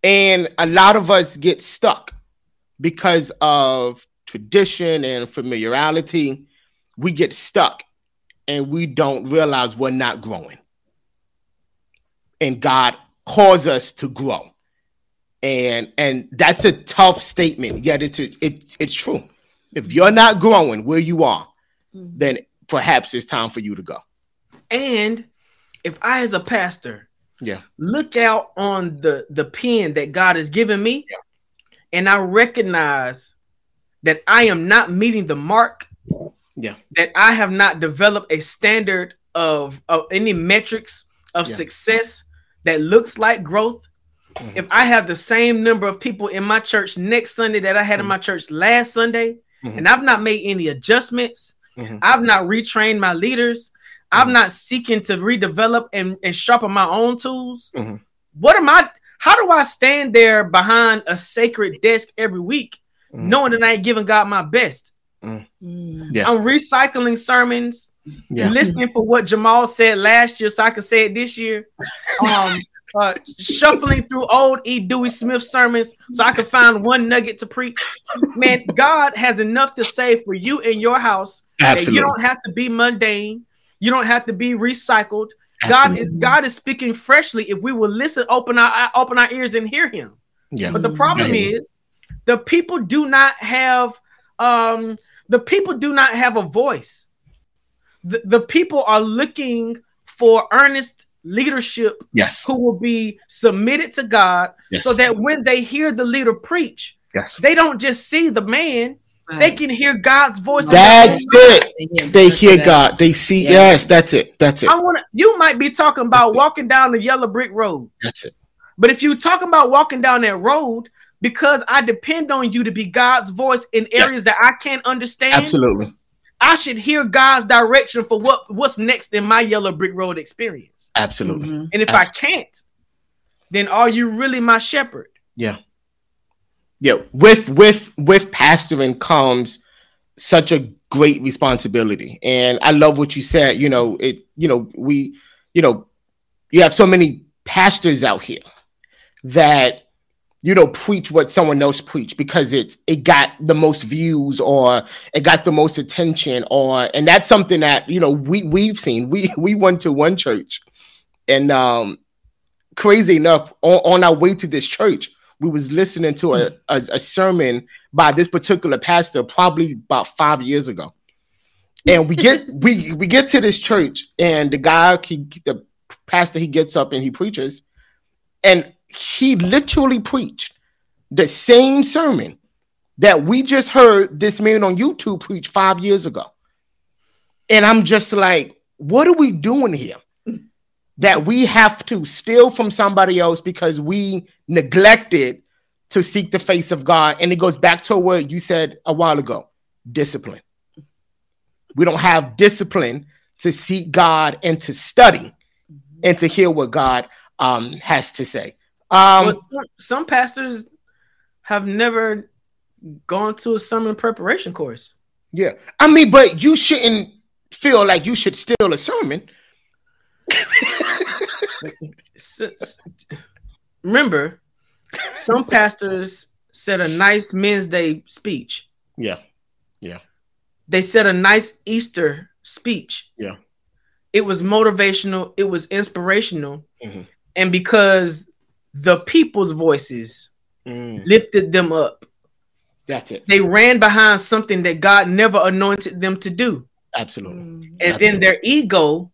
And a lot of us get stuck because of tradition and familiarity. We get stuck and we don't realize we're not growing. And God calls us to grow. And and that's a tough statement, yet it's it's it's true. If you're not growing where you are, Mhm. then perhaps it's time for you to go. And if I, as a pastor, Yeah. look out on the the pen that God has given me, and I recognize that I am not meeting the mark, Yeah. that I have not developed a standard of, of any metrics of Yeah. success that looks like growth. Mhm. If I have the same number of people in my church next Sunday that I had in Mhm. my church last Sunday, Mhm. and I've not made any adjustments, Mhm. I've not retrained my leaders. I'm Mhm. not seeking to redevelop and, and sharpen my own tools. Mhm. What am I? How do I stand there behind a sacred desk every week, Mhm. knowing that I ain't giving God my best? Mm. Yeah. I'm recycling sermons, Yeah. listening for what Jamal said last year, so I can say it this year. Um, uh, shuffling through old E. Dewey Smith sermons, so I could find one nugget to preach. Man, God has enough to say for you and your house that Absolutely. you don't have to be mundane. You don't have to be recycled. God is God is speaking freshly if we will listen, open our open our ears and hear Him. Yeah. But the problem Yeah. is, the people do not have um the people do not have a voice. The, the people are looking for earnest leadership Yes. who will be submitted to God Yes. so that when they hear the leader preach, yes. they don't just see the man, they can hear God's voice. in their own That's it. They hear They hear God. They see. Yeah. Yes, that's it. That's it. I want to. You might be talking about walking down the yellow brick road, That's it. but if you're talking about walking down that road, because I depend on you to be God's voice in Yes. areas that I can't understand, Absolutely. I should hear God's direction for what what's next in my yellow brick road experience. Absolutely. Mhm. And if Abs- I can't, then are you really my shepherd? Yeah. Yeah. With with with pastoring comes such a great responsibility. And I love what you said. You know, it, you know, we, you know, you have so many pastors out here that you know preach what someone else preach because it's it got the most views or it got the most attention or and that's something that you know we we've seen we we went to one church and um crazy enough on, on our way to this church we was listening to a, a, a sermon by this particular pastor probably about five years ago and we get we we get to this church and the guy he the pastor he gets up and he preaches and he literally preached the same sermon that we just heard this man on YouTube preach five years ago. And I'm just like, what are we doing here? That we have to steal from somebody else because we neglected to seek the face of God. And it goes back to what you said a while ago discipline. We don't have discipline to seek God and to study and to hear what God um, has to say. Um, but some, some pastors have never gone to a sermon preparation course. Yeah. I mean, but you shouldn't feel like you should steal a sermon. Remember, some pastors said a nice Men's Day speech. Yeah. Yeah. They said a nice Easter speech. Yeah. It was motivational, it was inspirational. Mhm. And because the people's voices Mm, lifted them up, that's it. they ran behind something that God never anointed them to do. Absolutely. And Absolutely. then their ego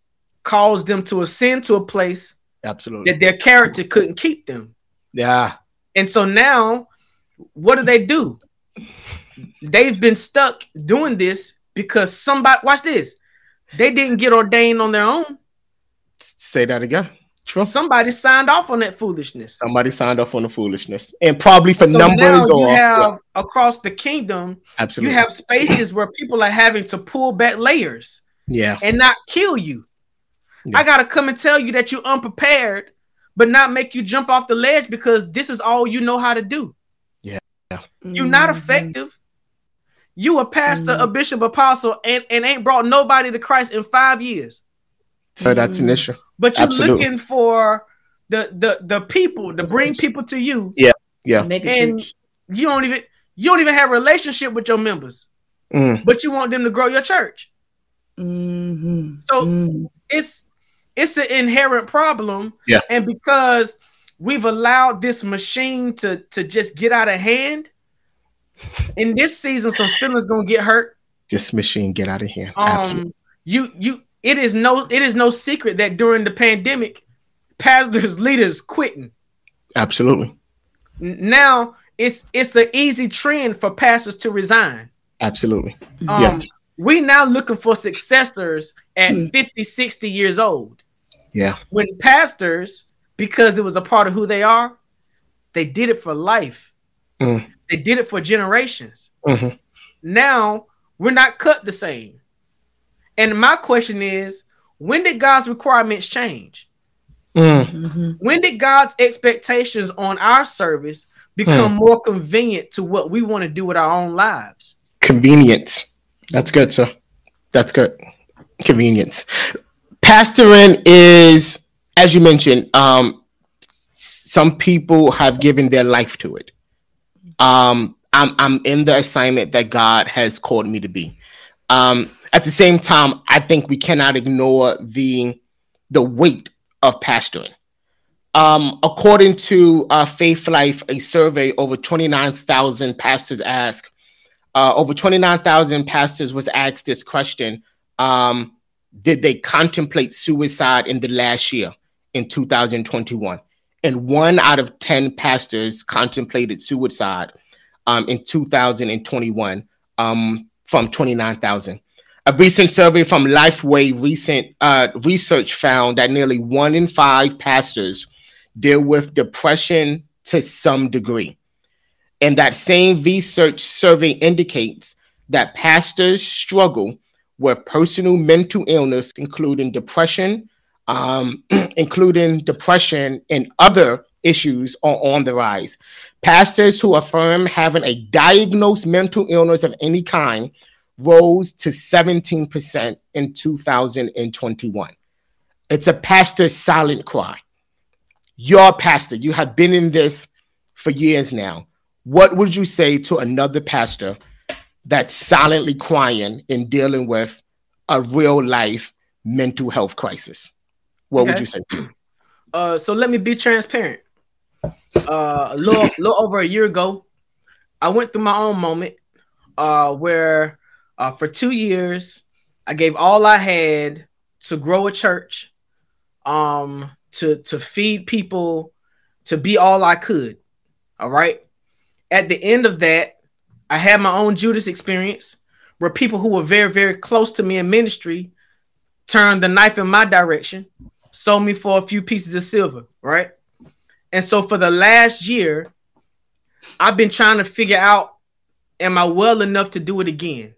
caused them to ascend to a place Absolutely. that their character couldn't keep them. Yeah. And so now, what do they do? They've been stuck doing this because somebody, watch this, they didn't get ordained on their own. Say that again. True. Somebody signed off on that foolishness. Somebody signed off on the foolishness, and probably for So now numbers you or have across the kingdom, absolutely. you have spaces where people are having to pull back layers yeah. and not kill you. Yeah. I gotta come and tell you that you're unprepared, but not make you jump off the ledge because this is all you know how to do. Yeah. You're not Mhm. effective. You a pastor, Mhm. a bishop, apostle, and, and ain't brought nobody to Christ in five years. So that's an Mm. issue. But you're Absolutely. looking for the the the people to bring people to you, Yeah. Mega and church. you don't even you don't even have a relationship with your members, Mm. but you want them to grow your church. Mhm. So Mhm. it's it's an inherent problem. Yeah. And because we've allowed this machine to to just get out of hand, in this season, some feelings gonna get hurt. This machine get out of here. Absolutely. Um, you you it is no it is no secret that during the pandemic, pastors leaders quitting. Absolutely. Now it's it's an easy trend for pastors to resign. Absolutely. Um, Yeah. we now looking for successors at Mm. 50, 60 years old. Yeah. when pastors, because it was a part of who they are, they did it for life. Mm. They did it for generations. Mhm. Now we're not cut the same. And my question is, when did God's requirements change? Mm. Mhm. When did God's expectations on our service become more convenient to what we want to do with our own lives? Convenience. That's good, sir. That's good. Convenience. Pastoring is, as you mentioned, um, some people have given their life to it. Um, I'm I'm in the assignment that God has called me to be. Um, at the same time, I think we cannot ignore the the weight of pastoring. Um, according to uh, Faith Life, a survey over 29,000 pastors asked, uh, over 29,000 pastors was asked this question um, Did they contemplate suicide in the last year in 2021? And one out of 10 pastors contemplated suicide um, in 2021 um, from 29,000. A recent survey from Lifeway recent uh, research found that nearly one in five pastors deal with depression to some degree. And that same research survey indicates that pastors struggle with personal mental illness, including depression, um, including depression and other issues are on the rise. Pastors who affirm having a diagnosed mental illness of any kind rose to 17% in 2021. It's a pastor's silent cry. You're a pastor, you have been in this for years now. What would you say to another pastor that's silently crying and dealing with a real life mental health crisis? What would you say to them? Uh, so let me be transparent. Uh, a little, little over a year ago, I went through my own moment uh, where uh, for two years I gave all I had to grow a church, um, to to feed people, to be all I could. All right. At the end of that, I had my own Judas experience where people who were very, very close to me in ministry turned the knife in my direction sold me for a few pieces of silver, right? And so for the last year, I've been trying to figure out am I well enough to do it again?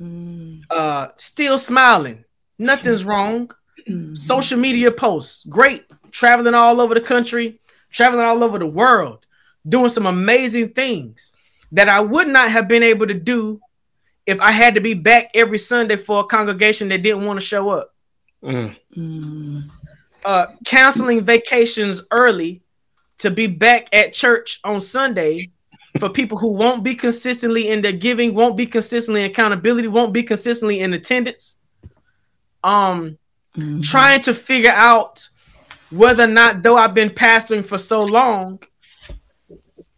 Mm. Uh still smiling. Nothing's wrong. Mhm. Social media posts, great. Traveling all over the country, traveling all over the world, doing some amazing things that I would not have been able to do if I had to be back every Sunday for a congregation that didn't want to show up. Mm, Mm. uh canceling vacations early to be back at church on Sunday for people who won't be consistently in their giving, won't be consistently in accountability, won't be consistently in attendance. Um Mhm. trying to figure out whether or not though I've been pastoring for so long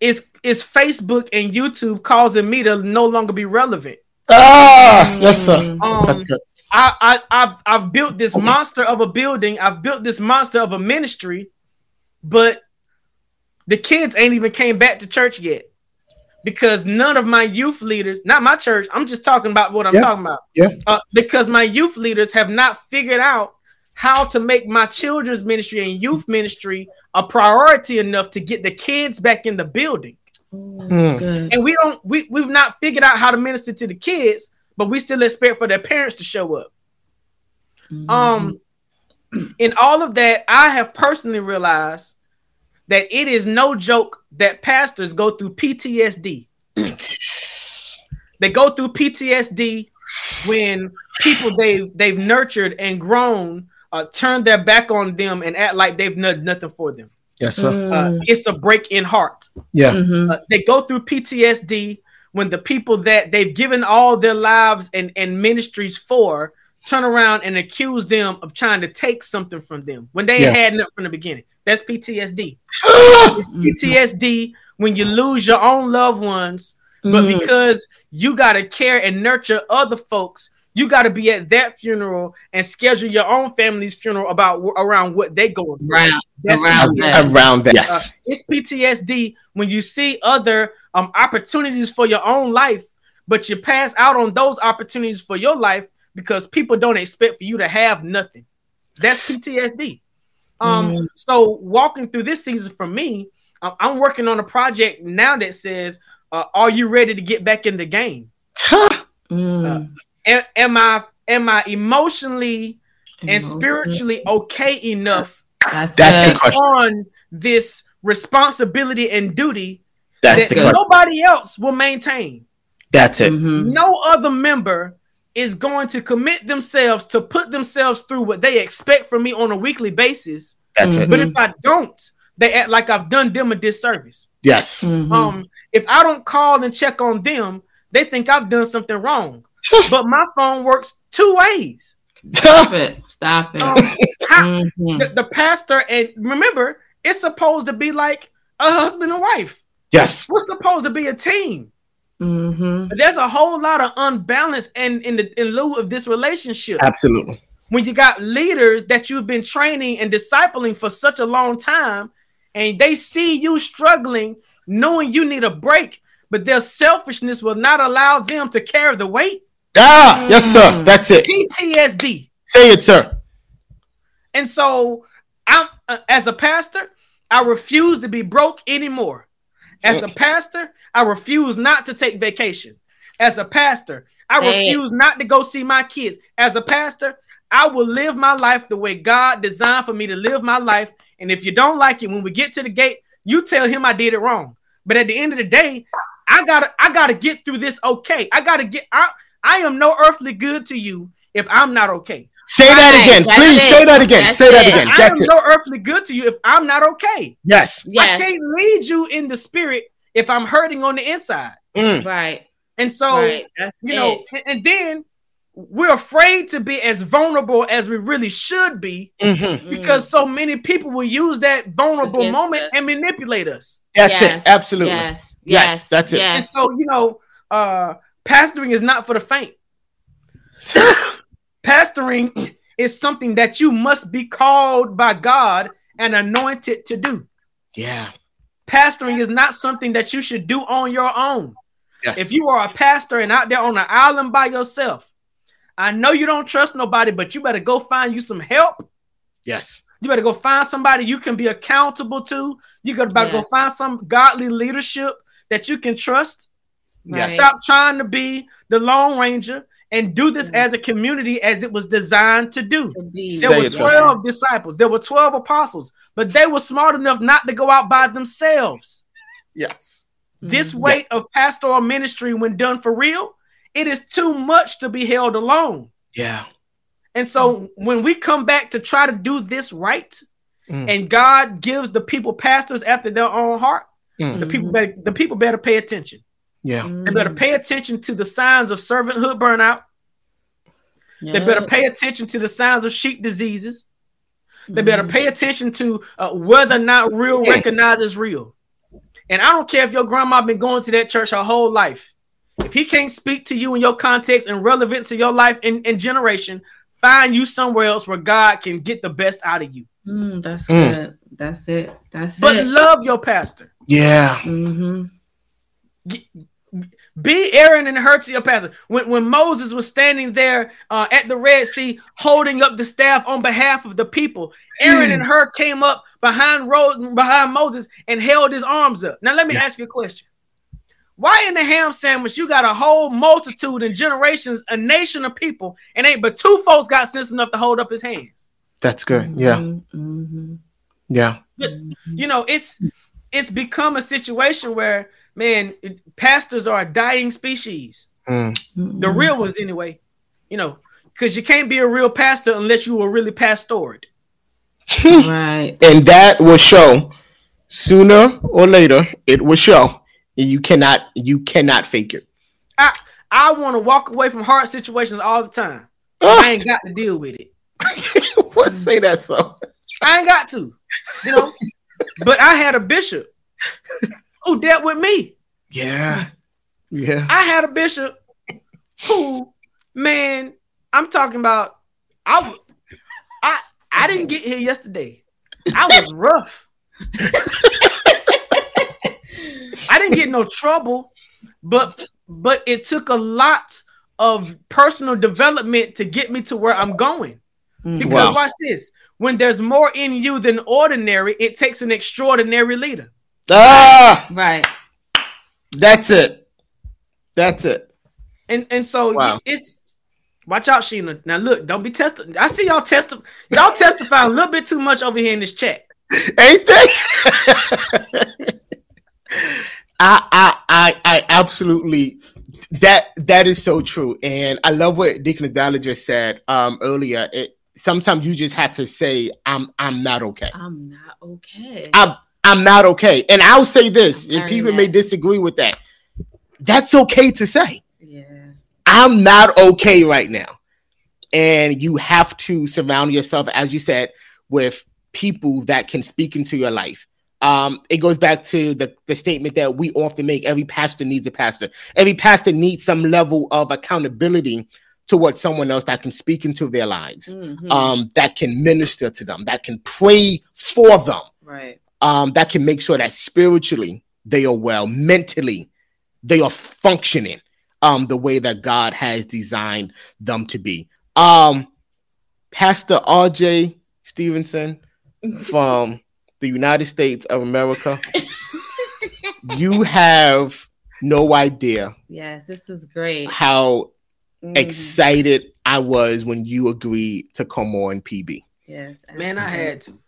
is is Facebook and YouTube causing me to no longer be relevant. Ah, yes, sir. Mm. Um, That's good. I, I I've I've built this monster of a building. I've built this monster of a ministry, but the kids ain't even came back to church yet because none of my youth leaders, not my church, I'm just talking about what I'm Yeah. talking about. Yeah. Uh, because my youth leaders have not figured out how to make my children's ministry and youth ministry a priority enough to get the kids back in the building. Mm. And we don't we we've not figured out how to minister to the kids, but we still expect for their parents to show up. Mhm. Um, in all of that, I have personally realized that it is no joke that pastors go through PTSD. they go through PTSD when people they've they've nurtured and grown uh, turn their back on them and act like they've done nothing for them. Yes, sir. Uh, it's a break in heart. Yeah. Mhm. Uh, they go through PTSD when the people that they've given all their lives and, and ministries for turn around and accuse them of trying to take something from them when they Yeah. had nothing from the beginning. That's PTSD. Mm-hmm. It's PTSD when you lose your own loved ones, but Mhm. because you got to care and nurture other folks, you got to be at that funeral and schedule your own family's funeral about around what they go through. around around that. Around that. Uh, Yes. it's PTSD when you see other um, opportunities for your own life, but you pass out on those opportunities for your life because people don't expect for you to have nothing. That's PTSD. Um, Mhm. so walking through this season for me, um, I'm working on a project now that says, uh, "Are you ready to get back in the game? Mm. Am, am I am I emotionally and spiritually okay enough That's, That's good. the question. on this responsibility and duty That's that the question. nobody else will maintain. That's it. Mhm. No other member is going to commit themselves to put themselves through what they expect from me on a weekly basis. That's it. But if I don't, they act like I've done them a disservice. Yes. Mhm. Um, if I don't call and check on them, they think I've done something wrong. but my phone works two ways. Stop it. Stop it. Um, how, Mhm. the, the pastor, and remember, it's supposed to be like a husband and wife. yes. We're supposed to be a team. Mhm. But there's a whole lot of unbalance and in the in lieu of this relationship. Absolutely. When you got leaders that you've been training and discipling for such a long time, and they see you struggling, knowing you need a break, but their selfishness will not allow them to carry the weight. Ah, yes, sir. Mm. That's it. PTSD. Say it, sir. And so, I'm uh, as a pastor, I refuse to be broke anymore. As a pastor, I refuse not to take vacation. As a pastor, I Say it. refuse not to go see my kids. As a pastor, I will live my life the way God designed for me to live my life. And if you don't like it, when we get to the gate, you tell him I did it wrong. But at the end of the day, I gotta I gotta get through this okay. I gotta get I I am no earthly good to you if I'm not okay. Say that Right, again. that's Please it. say that again. That's say that it. again. I am it. no earthly good to you if I'm not okay. Yes. yes. I can't lead you in the spirit if I'm hurting on the inside. Mm. Right. And so, right. You know, and, and then we're afraid to be as vulnerable as we really should be Mhm. Mm. because so many people will use that vulnerable Against moment us. and manipulate us. That's Yes, it. Absolutely. Yes. Yes, Yes. that's it. And so, you know, uh pastoring is not for the faint. pastoring is something that you must be called by God and anointed to do. Yeah. Pastoring is not something that you should do on your own. Yes. If you are a pastor and out there on an island by yourself, I know you don't trust nobody, but you better go find you some help. yes. You better go find somebody you can be accountable to. You gotta better go find some godly leadership that you can trust. Yes. Right. Stop trying to be the Lone Ranger and do this Mhm. as a community as it was designed to do. To There Say were it, sir. 12 disciples, there were 12 apostles, but they were smart enough not to go out by themselves. Yes. This Mhm. weight of pastoral ministry, when done for real, it is too much to be held alone. Yeah. And so when we come back to try to do this right, Mm. and God gives the people pastors after their own heart, Mm. the people better, the people better pay attention. Yeah. They better Mhm. pay attention to the signs of servanthood burnout. They better pay attention to the signs of sheep diseases. They better Mhm. pay attention to uh, whether or not real Yeah. recognizes real. And I don't care if your grandma been going to that church her whole life. If he can't speak to you in your context and relevant to your life and, and generation, find you somewhere else where God can get the best out of you. Mm, that's Mm. good. That's it. That's But it. love your pastor. Yeah. hmm Be Aaron and Hur to your pastor. When, when Moses was standing there uh, at the Red Sea holding up the staff on behalf of the people, Aaron and Hur came up behind Ro- behind Moses and held his arms up. Now let me Yeah. ask you a question. Why in the ham sandwich you got a whole multitude and generations, a nation of people, and ain't but two folks got sense enough to hold up his hands? That's good. Yeah. hmm Yeah. But, you know, it's it's become a situation where man, pastors are a dying species. Mm. The real ones, anyway. You know, because you can't be a real pastor unless you were really pastored. right. And that will show sooner or later. It will show. You cannot. You cannot fake it. I I want to walk away from hard situations all the time. Oh. I ain't got to deal with it. what say that so? I ain't got to. You know. but I had a bishop who dealt with me. Yeah. Yeah. I had a bishop who, man, I'm talking about I was I I didn't get here yesterday. I was rough. I didn't get no trouble, but but it took a lot of personal development to get me to where I'm going. Mm. Because wow. watch this. When there's more in you than ordinary, it takes an extraordinary leader. Ah, right. That's it. That's it. And and so wow. it's watch out, Sheena. Now look, don't be testing. I see y'all test y'all testify a little bit too much over here in this chat. Ain't they? I, I I I absolutely that that is so true, and I love what Deaconess Ballard just said um, earlier. It, sometimes you just have to say, "I'm I'm not okay." I'm not okay. I'm I'm not okay, and I'll say this, and people may disagree with that. That's okay to say. Yeah, I'm not okay right now, and you have to surround yourself, as you said, with people that can speak into your life um, it goes back to the, the statement that we often make every pastor needs a pastor. Every pastor needs some level of accountability towards someone else that can speak into their lives, mm-hmm. um, that can minister to them, that can pray for them, right? Um, that can make sure that spiritually they are well, mentally they are functioning um, the way that God has designed them to be. Um, Pastor RJ Stevenson from the United States of America. you have no idea. Yes, this was great. How mm. excited I was when you agreed to come on PB. Yes, man, I had to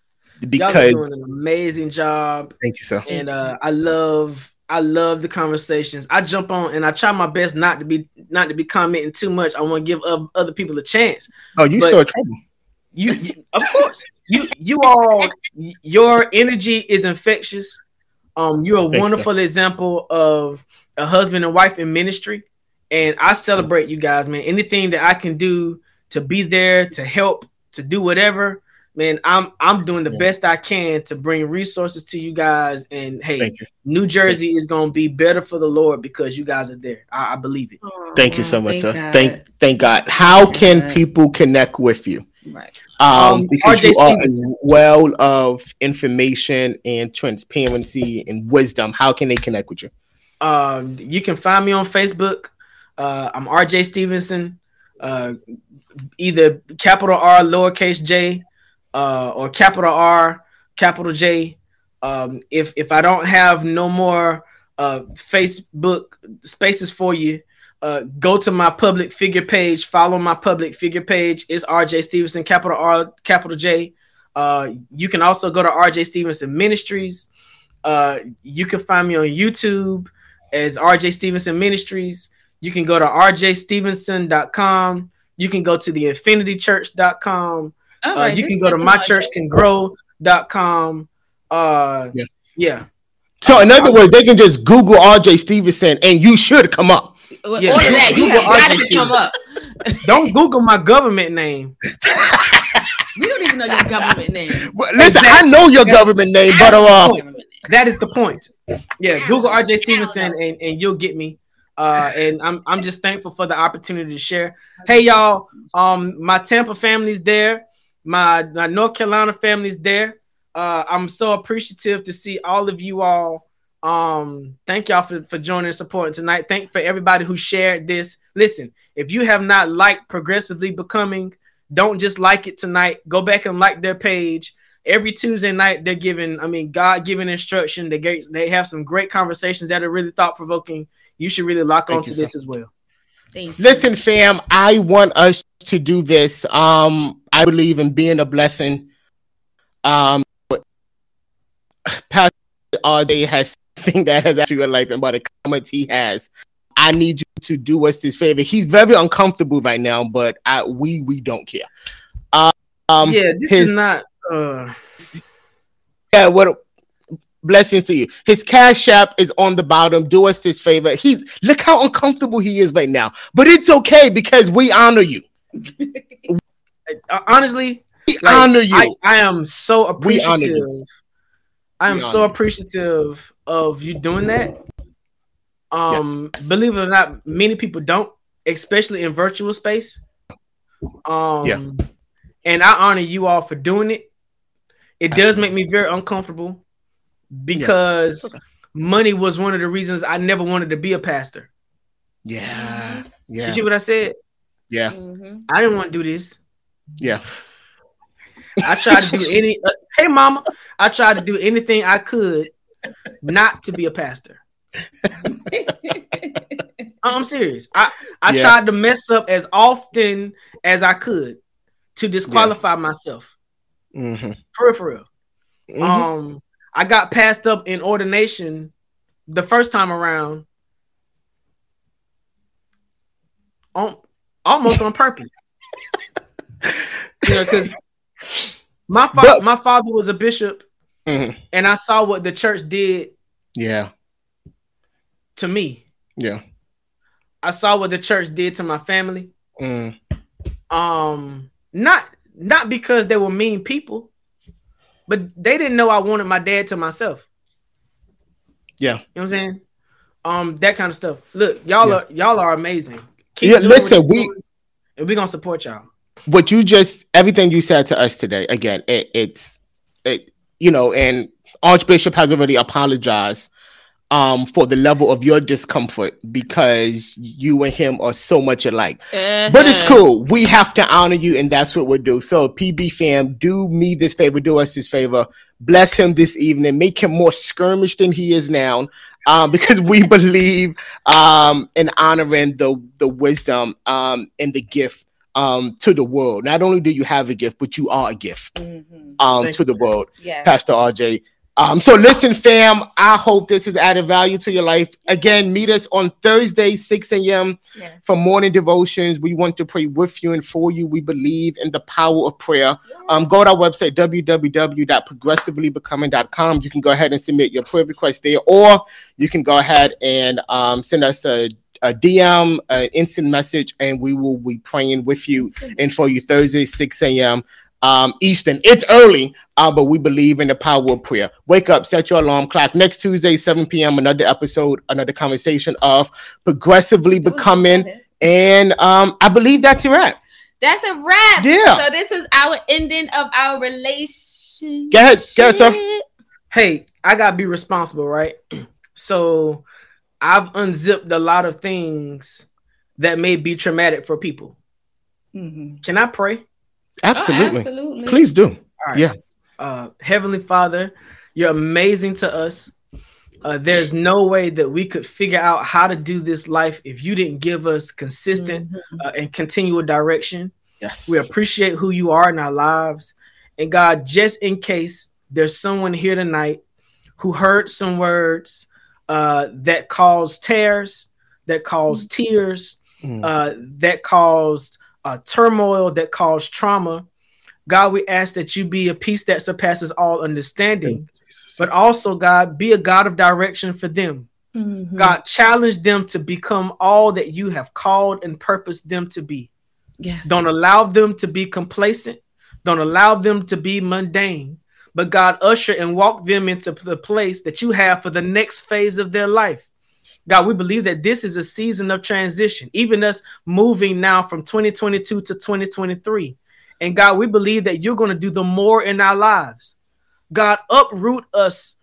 because you're doing an amazing job. Thank you, sir. And uh, I love, I love the conversations. I jump on and I try my best not to be, not to be commenting too much. I want to give other people a chance. Oh, you but start trouble. You, you, of course you you all your energy is infectious. Um, you're a Thanks, wonderful sir. example of a husband and wife in ministry, and I celebrate you guys, man. Anything that I can do to be there to help to do whatever, man. I'm I'm doing the yeah. best I can to bring resources to you guys. And hey, New Jersey is gonna be better for the Lord because you guys are there. I, I believe it. thank you so much, thank sir. God. Thank thank God. How can people connect with you? Right. Um, um, because RJ you are a well of information and transparency and wisdom. How can they connect with you? Um, you can find me on Facebook. Uh, I'm RJ Stevenson. Uh, either capital R, lowercase J, uh, or capital R, capital J. Um, if if I don't have no more uh, Facebook spaces for you, uh, go to my public figure page, follow my public figure page. It's RJ Stevenson, capital R, capital J. Uh, you can also go to RJ Stevenson Ministries. Uh, you can find me on YouTube as RJ Stevenson Ministries. You can go to rjstevenson.com. You can go to the infinitychurch.com. Oh, uh, you can go to mychurchcangrow.com. Uh, yeah. yeah. So, in other words, they can just Google RJ Stevenson and you should come up yeah. All of that, you have got to come up. Don't Google my government name. we don't even know your government name. Well, listen, exactly. I know your government name, but uh, that is the point. Yeah, Google RJ Stevenson and, and you'll get me. Uh, and I'm I'm just thankful for the opportunity to share. Hey y'all, um, my Tampa family's there, my, my North Carolina family's there. Uh, I'm so appreciative to see all of you all um, thank y'all for, for joining and supporting tonight. Thank for everybody who shared this. Listen, if you have not liked Progressively Becoming, don't just like it tonight. Go back and like their page. Every Tuesday night, they're giving, I mean, God given instruction. They get, they have some great conversations that are really thought provoking. You should really lock on to this as well. Listen, fam, I want us to do this. Um, I believe in being a blessing. Um, Pastor RJ has something that has actually your life and by the comments he has. I need you to do us this favor. He's very uncomfortable right now, but I, we we don't care. Um, yeah, this his, is not. Uh... Yeah, what blessings to you. His cash app is on the bottom. Do us this favor. He's look how uncomfortable he is right now, but it's okay because we honor you. Honestly, we like, honor you. I, I, am so appreciative. I am so appreciative of you doing that. Um, yes. believe it or not, many people don't, especially in virtual space. Um, yeah. and I honor you all for doing it. It does make me very uncomfortable because yeah. okay. money was one of the reasons I never wanted to be a pastor. Yeah. Yeah. You see what I said? Yeah. Mm-hmm. I didn't want to do this. Yeah. I tried to do any. Uh, hey, mama, I tried to do anything I could not to be a pastor. I'm serious. I I yeah. tried to mess up as often as I could to disqualify yeah. myself. Mm-hmm. For real, for real. Mm-hmm. Um, I got passed up in ordination the first time around, on almost on purpose. you know, because my father, my father was a bishop, mm-hmm. and I saw what the church did. Yeah. To me. Yeah. I saw what the church did to my family. Mm. Um, not not because they were mean people, but they didn't know I wanted my dad to myself. Yeah. You know what I'm saying? Um, that kind of stuff. Look, y'all yeah. are y'all are amazing. Keep yeah, listen, we and we're gonna support y'all what you just everything you said to us today again it, it's it, you know and archbishop has already apologized um for the level of your discomfort because you and him are so much alike. Uh-huh. but it's cool. We have to honor you and that's what we'll do. So pb fam do me this favor do us this favor. Bless him this evening. Make him more skirmish than he is now um, because we believe um, in honoring the the wisdom um, and the gift um, to the world. Not only do you have a gift, but you are a gift mm-hmm. um, to the world, yes. Pastor RJ. Um, so listen, fam, I hope this has added value to your life. Again, meet us on Thursday, 6 a.m. Yeah. for morning devotions. We want to pray with you and for you. We believe in the power of prayer. Yeah. Um, go to our website, www.progressivelybecoming.com. You can go ahead and submit your prayer request there, or you can go ahead and um, send us a a DM, an instant message, and we will be praying with you and for you Thursday, 6 a.m. Um, Eastern. It's early, uh, but we believe in the power of prayer. Wake up, set your alarm clock. Next Tuesday, 7 p.m., another episode, another conversation of progressively becoming. And um, I believe that's a wrap. That's a wrap. Yeah. So this is our ending of our relationship. Go ahead, go ahead, sir. Hey, I gotta be responsible, right? So I've unzipped a lot of things that may be traumatic for people. Mm-hmm. Can I pray? Absolutely. Oh, absolutely. Please do. Yeah. Uh, Heavenly Father, you're amazing to us. Uh, there's no way that we could figure out how to do this life if you didn't give us consistent mm-hmm. uh, and continual direction. Yes. We appreciate who you are in our lives. And God, just in case there's someone here tonight who heard some words uh, that caused tears, that caused mm. tears, mm. uh, that caused uh, turmoil, that caused trauma. God, we ask that you be a peace that surpasses all understanding, but also, God, be a God of direction for them. Mm-hmm. God, challenge them to become all that you have called and purposed them to be. Yes. Don't allow them to be complacent. Don't allow them to be mundane but God usher and walk them into the place that you have for the next phase of their life. God, we believe that this is a season of transition, even us moving now from 2022 to 2023. And God, we believe that you're going to do the more in our lives. God, uproot us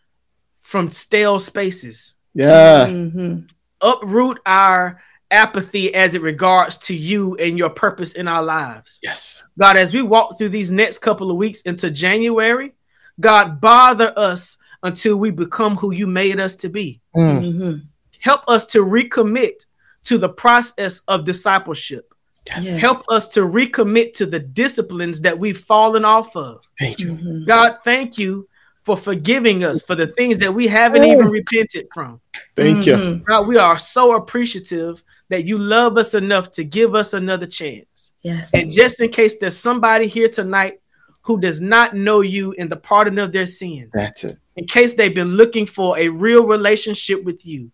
from stale spaces. Yeah. Mm-hmm. Uproot our apathy as it regards to you and your purpose in our lives. Yes. God, as we walk through these next couple of weeks into January, God, bother us until we become who you made us to be. Mm. Mm-hmm. Help us to recommit to the process of discipleship. Yes. Help us to recommit to the disciplines that we've fallen off of. Thank you. Mm-hmm. God, thank you for forgiving us for the things that we haven't even repented from. Thank you. Mhm. God, we are so appreciative that you love us enough to give us another chance. Yes. And just in case there's somebody here tonight who does not know you in the pardon of their sin, That's it. in case they've been looking for a real relationship with you,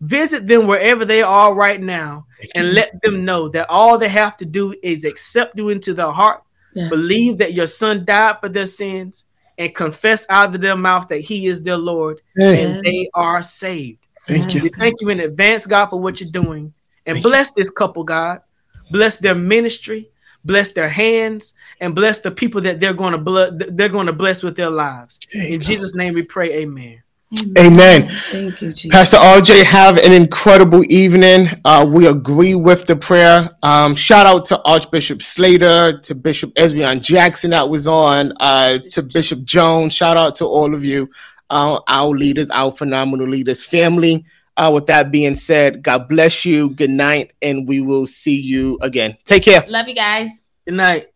visit them wherever they are right now and let them know that all they have to do is accept you into their heart, Yes. believe that your son died for their sins, and confess out of their mouth that he is their Lord, Hey, and they are saved. thank you. We thank you in advance, God, for what you're doing. And Thank you. bless this couple, God. Bless their ministry, bless their hands, and bless the people that they're going to blood they're going to bless with their lives. In Jesus' name we pray, amen. Amen. Thank you, Jesus. Pastor RJ, have an incredible evening. Uh, we agree with the prayer. Um, shout out to Archbishop Slater, to Bishop Ezrian Jackson that was on, uh, to Bishop Jones. Shout out to all of you, uh, our leaders, our phenomenal leaders, family. Uh, with that being said, God bless you. Good night. And we will see you again. Take care. Love you guys. Good night.